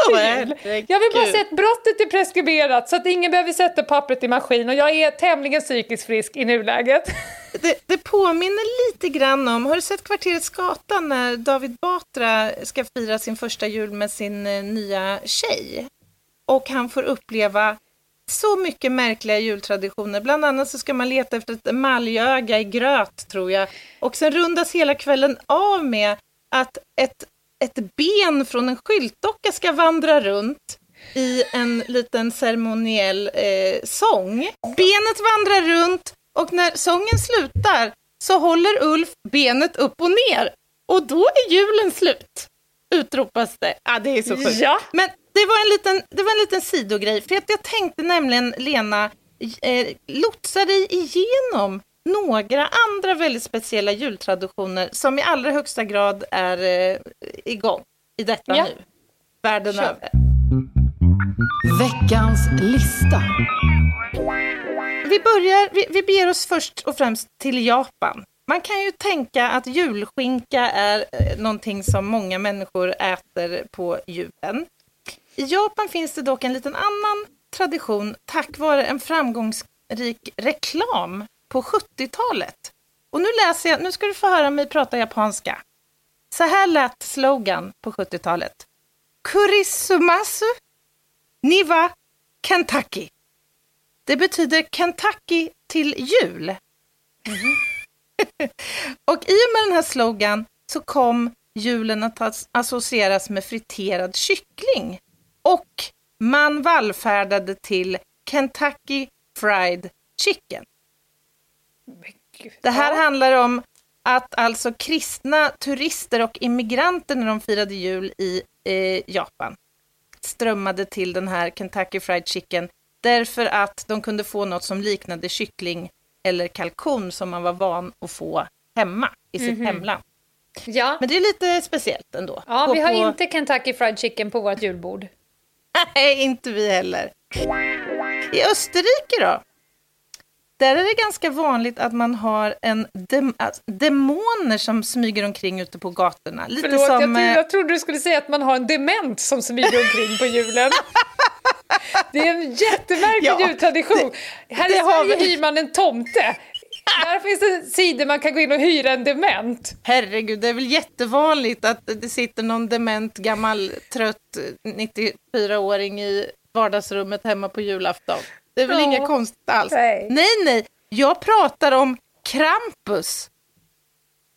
jag vill bara säga att brottet är preskriberat så att ingen behöver sätta pappret i maskin och jag är tämligen psykiskt frisk i nuläget. Det, det påminner lite grann om, har du sett Kvarteret Skatan när David Batra ska fira sin första jul med sin eh, nya tjej? Och han får uppleva så mycket märkliga jultraditioner. Bland annat så ska man leta efter ett emaljöga i gröt, tror jag. Och sen rundas hela kvällen av med att ett, ett ben från en skyltdocka ska vandra runt i en liten ceremoniell eh, sång. Benet vandrar runt och när sången slutar så håller Ulf benet upp och ner. Och då är julen slut, utropas det. Ja, det är så sjukt. Ja. Men det var en liten, det var en liten sidogrej, för att jag tänkte nämligen, Lena, eh, lotsa dig igenom några andra väldigt speciella jultraditioner som i allra högsta grad är eh, igång i detta ja. nu, världen Kör. över. Veckans lista. Vi börjar, vi, vi beger oss först och främst till Japan. Man kan ju tänka att julskinka är eh, någonting som många människor äter på julen. I Japan finns det dock en liten annan tradition tack vare en framgångsrik reklam på 70-talet. Och nu läser jag, nu ska du få höra mig prata japanska. Så här lät slogan på 70-talet. Kurisumasu Niva Kentucky. Det betyder Kentucky till jul. Mm. och i och med den här slogan så kom julen att associeras med friterad kyckling och man vallfärdade till Kentucky Fried Chicken. Det här handlar om att alltså kristna turister och immigranter när de firade jul i eh, Japan strömmade till den här Kentucky Fried Chicken därför att de kunde få något som liknade kyckling eller kalkon som man var van att få hemma i sitt mm -hmm. hemland. Ja. Men det är lite speciellt ändå. Ja, vi har på... inte Kentucky Fried Chicken på vårt julbord. Nej, inte vi heller. I Österrike då? Där är det ganska vanligt att man har en dem alltså, demoner som smyger omkring ute på gatorna. Lite Förlåt, som, jag, jag trodde du skulle säga att man har en dement som smyger omkring på julen. Det är en jättemärklig ja, jultradition. Här i Sverige hyr man en tomte. Där finns det sidor man kan gå in och hyra en dement. Herregud, det är väl jättevanligt att det sitter någon dement gammal trött 94-åring i vardagsrummet hemma på julafton. Det är väl ja. inget konstigt alls. Nej. nej, nej. Jag pratar om Krampus.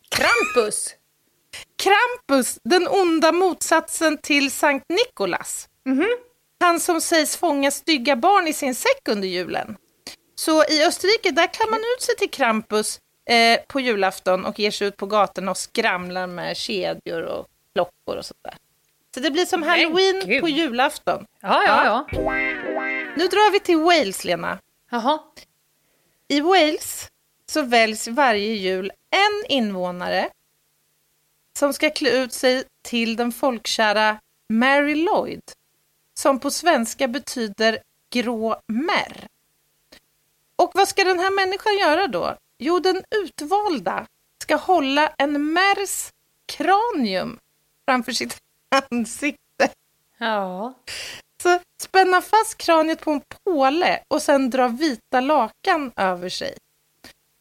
Krampus? Krampus, den onda motsatsen till Sankt Nikolas. Mm -hmm. Han som sägs fånga stygga barn i sin säck under julen. Så i Österrike, där klär man ut sig till Krampus eh, på julafton och ger sig ut på gatorna och skramlar med kedjor och klockor och sådär. Så det blir som halloween på julafton. Ja, ja, ja. Nu drar vi till Wales, Lena. Jaha. I Wales så väljs varje jul en invånare som ska klä ut sig till den folkkära Mary Lloyd, som på svenska betyder grå märr. Och vad ska den här människan göra då? Jo, den utvalda ska hålla en märs kranium framför sitt ansikte. Ja. Så spänna fast kraniet på en påle och sen dra vita lakan över sig.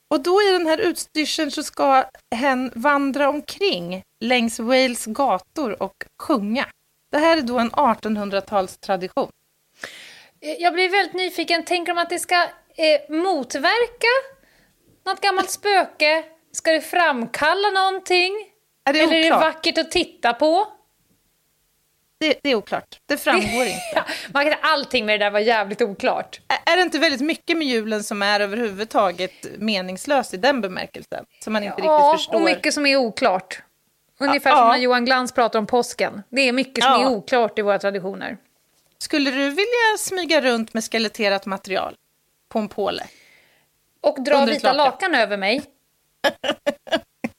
Och då i den här utstyrseln så ska hen vandra omkring längs Wales gator och sjunga. Det här är då en 1800-talstradition. Jag blir väldigt nyfiken. Tänker de att det ska eh, motverka något gammalt spöke? Ska det framkalla någonting? Är det Eller är det oklart? vackert att titta på? Det, det är oklart. Det framgår inte. Ja, man kan, allting med det där var jävligt oklart. Är det inte väldigt mycket med julen som är överhuvudtaget meningslöst i den bemärkelsen? Som man inte Ja, riktigt förstår? och mycket som är oklart. Ungefär Ja, som ja. när Johan Glans pratar om påsken. Det är mycket som Ja. är oklart i våra traditioner. Skulle du vilja smyga runt med skeletterat material på en påle? Och dra vita lakan. lakan över mig.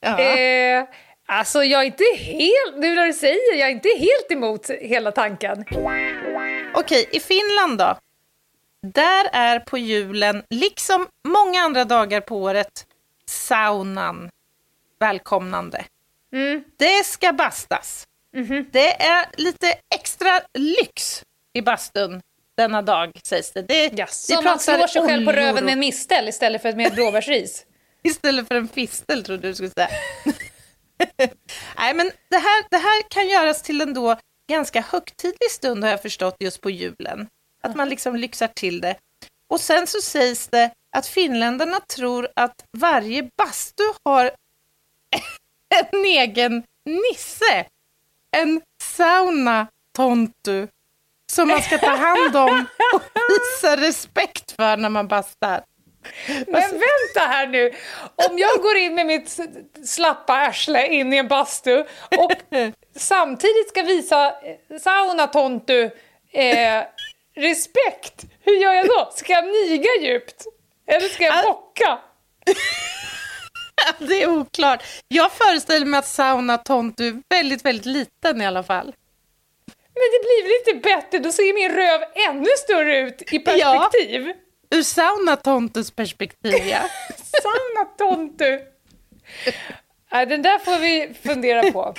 Ja. Eh, alltså, jag är inte helt... Nu när du säger, jag är inte helt emot hela tanken. Okej, i Finland då? Där är på julen, liksom många andra dagar på året, saunan välkomnande. Mm. Det ska bastas. Mhm. Det är lite extra lyx i bastun denna dag, sägs det. det Ja, vi så man pratar slår sig själv på röven med en mistel istället för med blåbärsris. Istället för en fistel, trodde du skulle säga. Nej, men det här, det här kan göras till en då ganska högtidlig stund, har jag förstått, just på julen. Att man liksom lyxar till det. Och sen så sägs det att finländarna tror att varje bastu har en egen nisse. En sauna tontu som man ska ta hand om och visa respekt för när man bastar. Men vänta här nu! Om jag går in med mitt slappa arsle in i en bastu och samtidigt ska visa eh, saunatontu eh, respekt, hur gör jag då? Ska jag niga djupt? Eller ska jag bocka? Det är oklart. Jag föreställer mig att sauna tontu är väldigt, väldigt liten i alla fall. Men det blir väl inte bättre? Då ser min röv ännu större ut i perspektiv. Ur sauna tontus perspektiv, ja. Saunatontu! Den där får vi fundera på.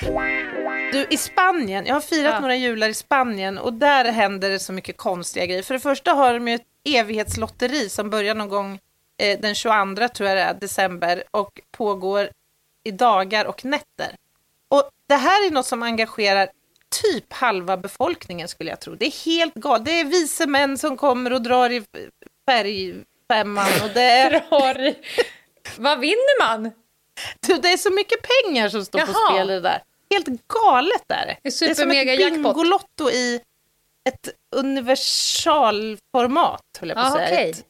Du, i Spanien, jag har firat Ja. några jular i Spanien och där händer det så mycket konstiga grejer. För det första har de ju ett evighetslotteri som börjar någon gång eh, den 22 tror jag det är, december och pågår i dagar och nätter. Och det här är något som engagerar typ halva befolkningen skulle jag tro. Det är helt galet. Det är vise män som kommer och drar i färgfemman och det är, Drar i. Vad vinner man? du, det är så mycket pengar som står på Jaha. spel i det där. Helt galet är det. Är Det är som ett. Bingolotto i ett universalformat, höll jag på att säga. Ett-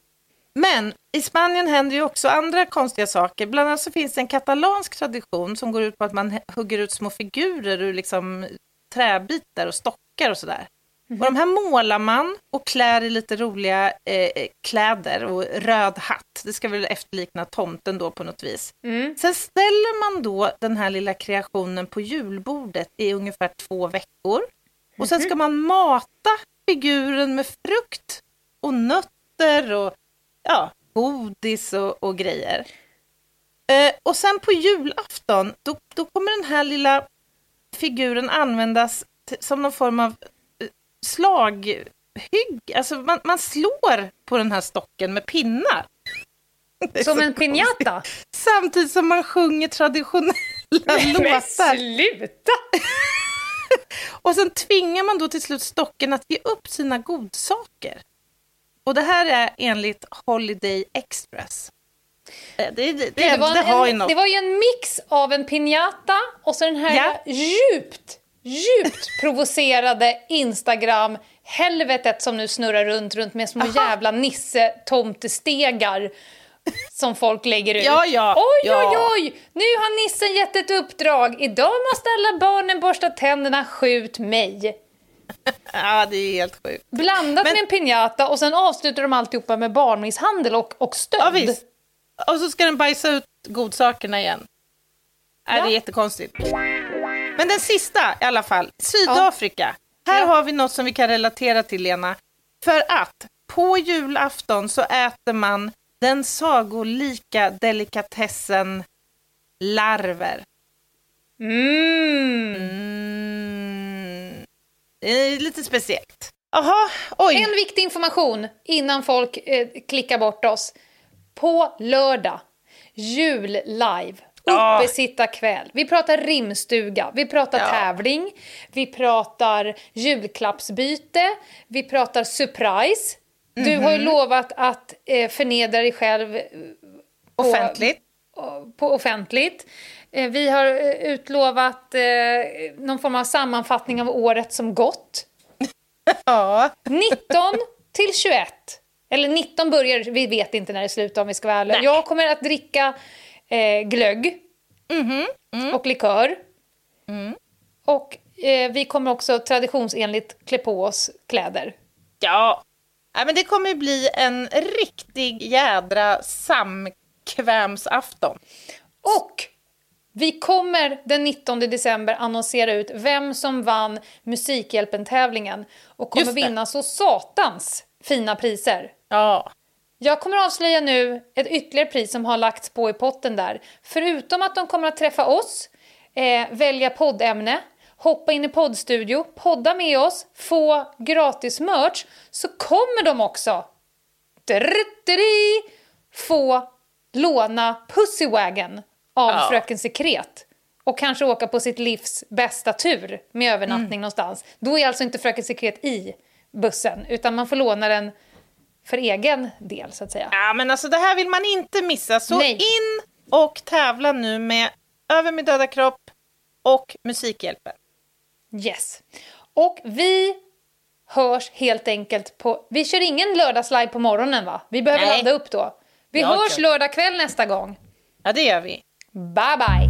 Men i Spanien händer ju också andra konstiga saker. Bland annat så finns det en katalansk tradition som går ut på att man hugger ut små figurer ur liksom träbitar och stockar och sådär. Mhm. Och de här målar man och klär i lite roliga eh, kläder och röd hatt. Det ska väl efterlikna tomten då på något vis. Mm. Sen ställer man då den här lilla kreationen på julbordet i ungefär två veckor. Och sen ska man mata figuren med frukt och nötter och ja, godis och, och grejer. Eh, och sen på julafton, då, då kommer den här lilla figuren användas som någon form av eh, slaghygg. Alltså man, man slår på den här stocken med pinnar. Som en piñata? Samtidigt som man sjunger traditionella Men låtar. sluta! Och sen tvingar man då till slut stocken att ge upp sina godsaker. Och det här är enligt Holiday Express. Eh, Det, det, det, det, var, en, något. det var ju en mix av en piñata och så den här Ja. djupt, djupt provocerade Instagram-helvetet som nu snurrar runt, runt med små jävla nisse-tomtestegar som folk lägger ut. Ja, ja, oj, ja. oj, oj! Nu har nissen gett ett uppdrag. Idag måste alla barnen borsta tänderna, skjut mig. Ja, det är helt sjukt. Blandat Men- med en piñata och sen avslutar de alltihopa med barnmisshandel och, och stöld. Ja, visst. Och så ska den bajsa ut godsakerna igen. Ja. Ja. Det är jättekonstigt. Men den sista i alla fall, Sydafrika. Här Ja. har vi något som vi kan relatera till, Lena. För att på julafton så äter man den sagolika delikatessen larver. Mm. Mm. Det är lite speciellt. Jaha, oj. En viktig information innan folk eh, klickar bort oss. På lördag, jul live. Ja. Uppesittarkväll, vi pratar rimstuga, vi pratar Ja. tävling, vi pratar julklappsbyte, vi pratar surprise. Du har ju Mhm. lovat att eh, förnedra dig själv eh, på, Offentligt. på offentligt. Eh, vi har eh, utlovat eh, någon form av sammanfattning av året som gått. Ja. 19 till 21. Eller 19 börjar, vi vet inte när det slutar om vi ska vara ärliga. Jag kommer att dricka eh, glögg och likör. Och eh, vi kommer också traditionsenligt klä på oss kläder. Ja. Nej, men det kommer bli en riktig jädra samkvämsafton. Och vi kommer den 19 december annonsera ut vem som vann Musikhjälpen-tävlingen och kommer vinna så satans fina priser. Ja. Jag kommer avslöja nu ett ytterligare pris som har lagts på i potten där. Förutom att de kommer att träffa oss, eh, välja poddämne, hoppa in i poddstudio, podda med oss, få gratis merch, så kommer de också få låna Pussywagon av Ja. Fröken Sekret och kanske åka på sitt livs bästa tur med övernattning Mm. någonstans. Då är alltså inte Fröken Sekret i bussen, utan man får låna den för egen del, så att säga. ja, men alltså det här vill man inte missa. Så Nej. in och tävla nu med Över min döda kropp och Musikhjälpen. Yes. Och vi hörs helt enkelt på... Vi kör ingen lördagslive på morgonen, va? Vi behöver Nej. ladda upp då. Vi Ja, hörs okej. lördag kväll nästa gång. Ja, det gör vi. Bye, bye!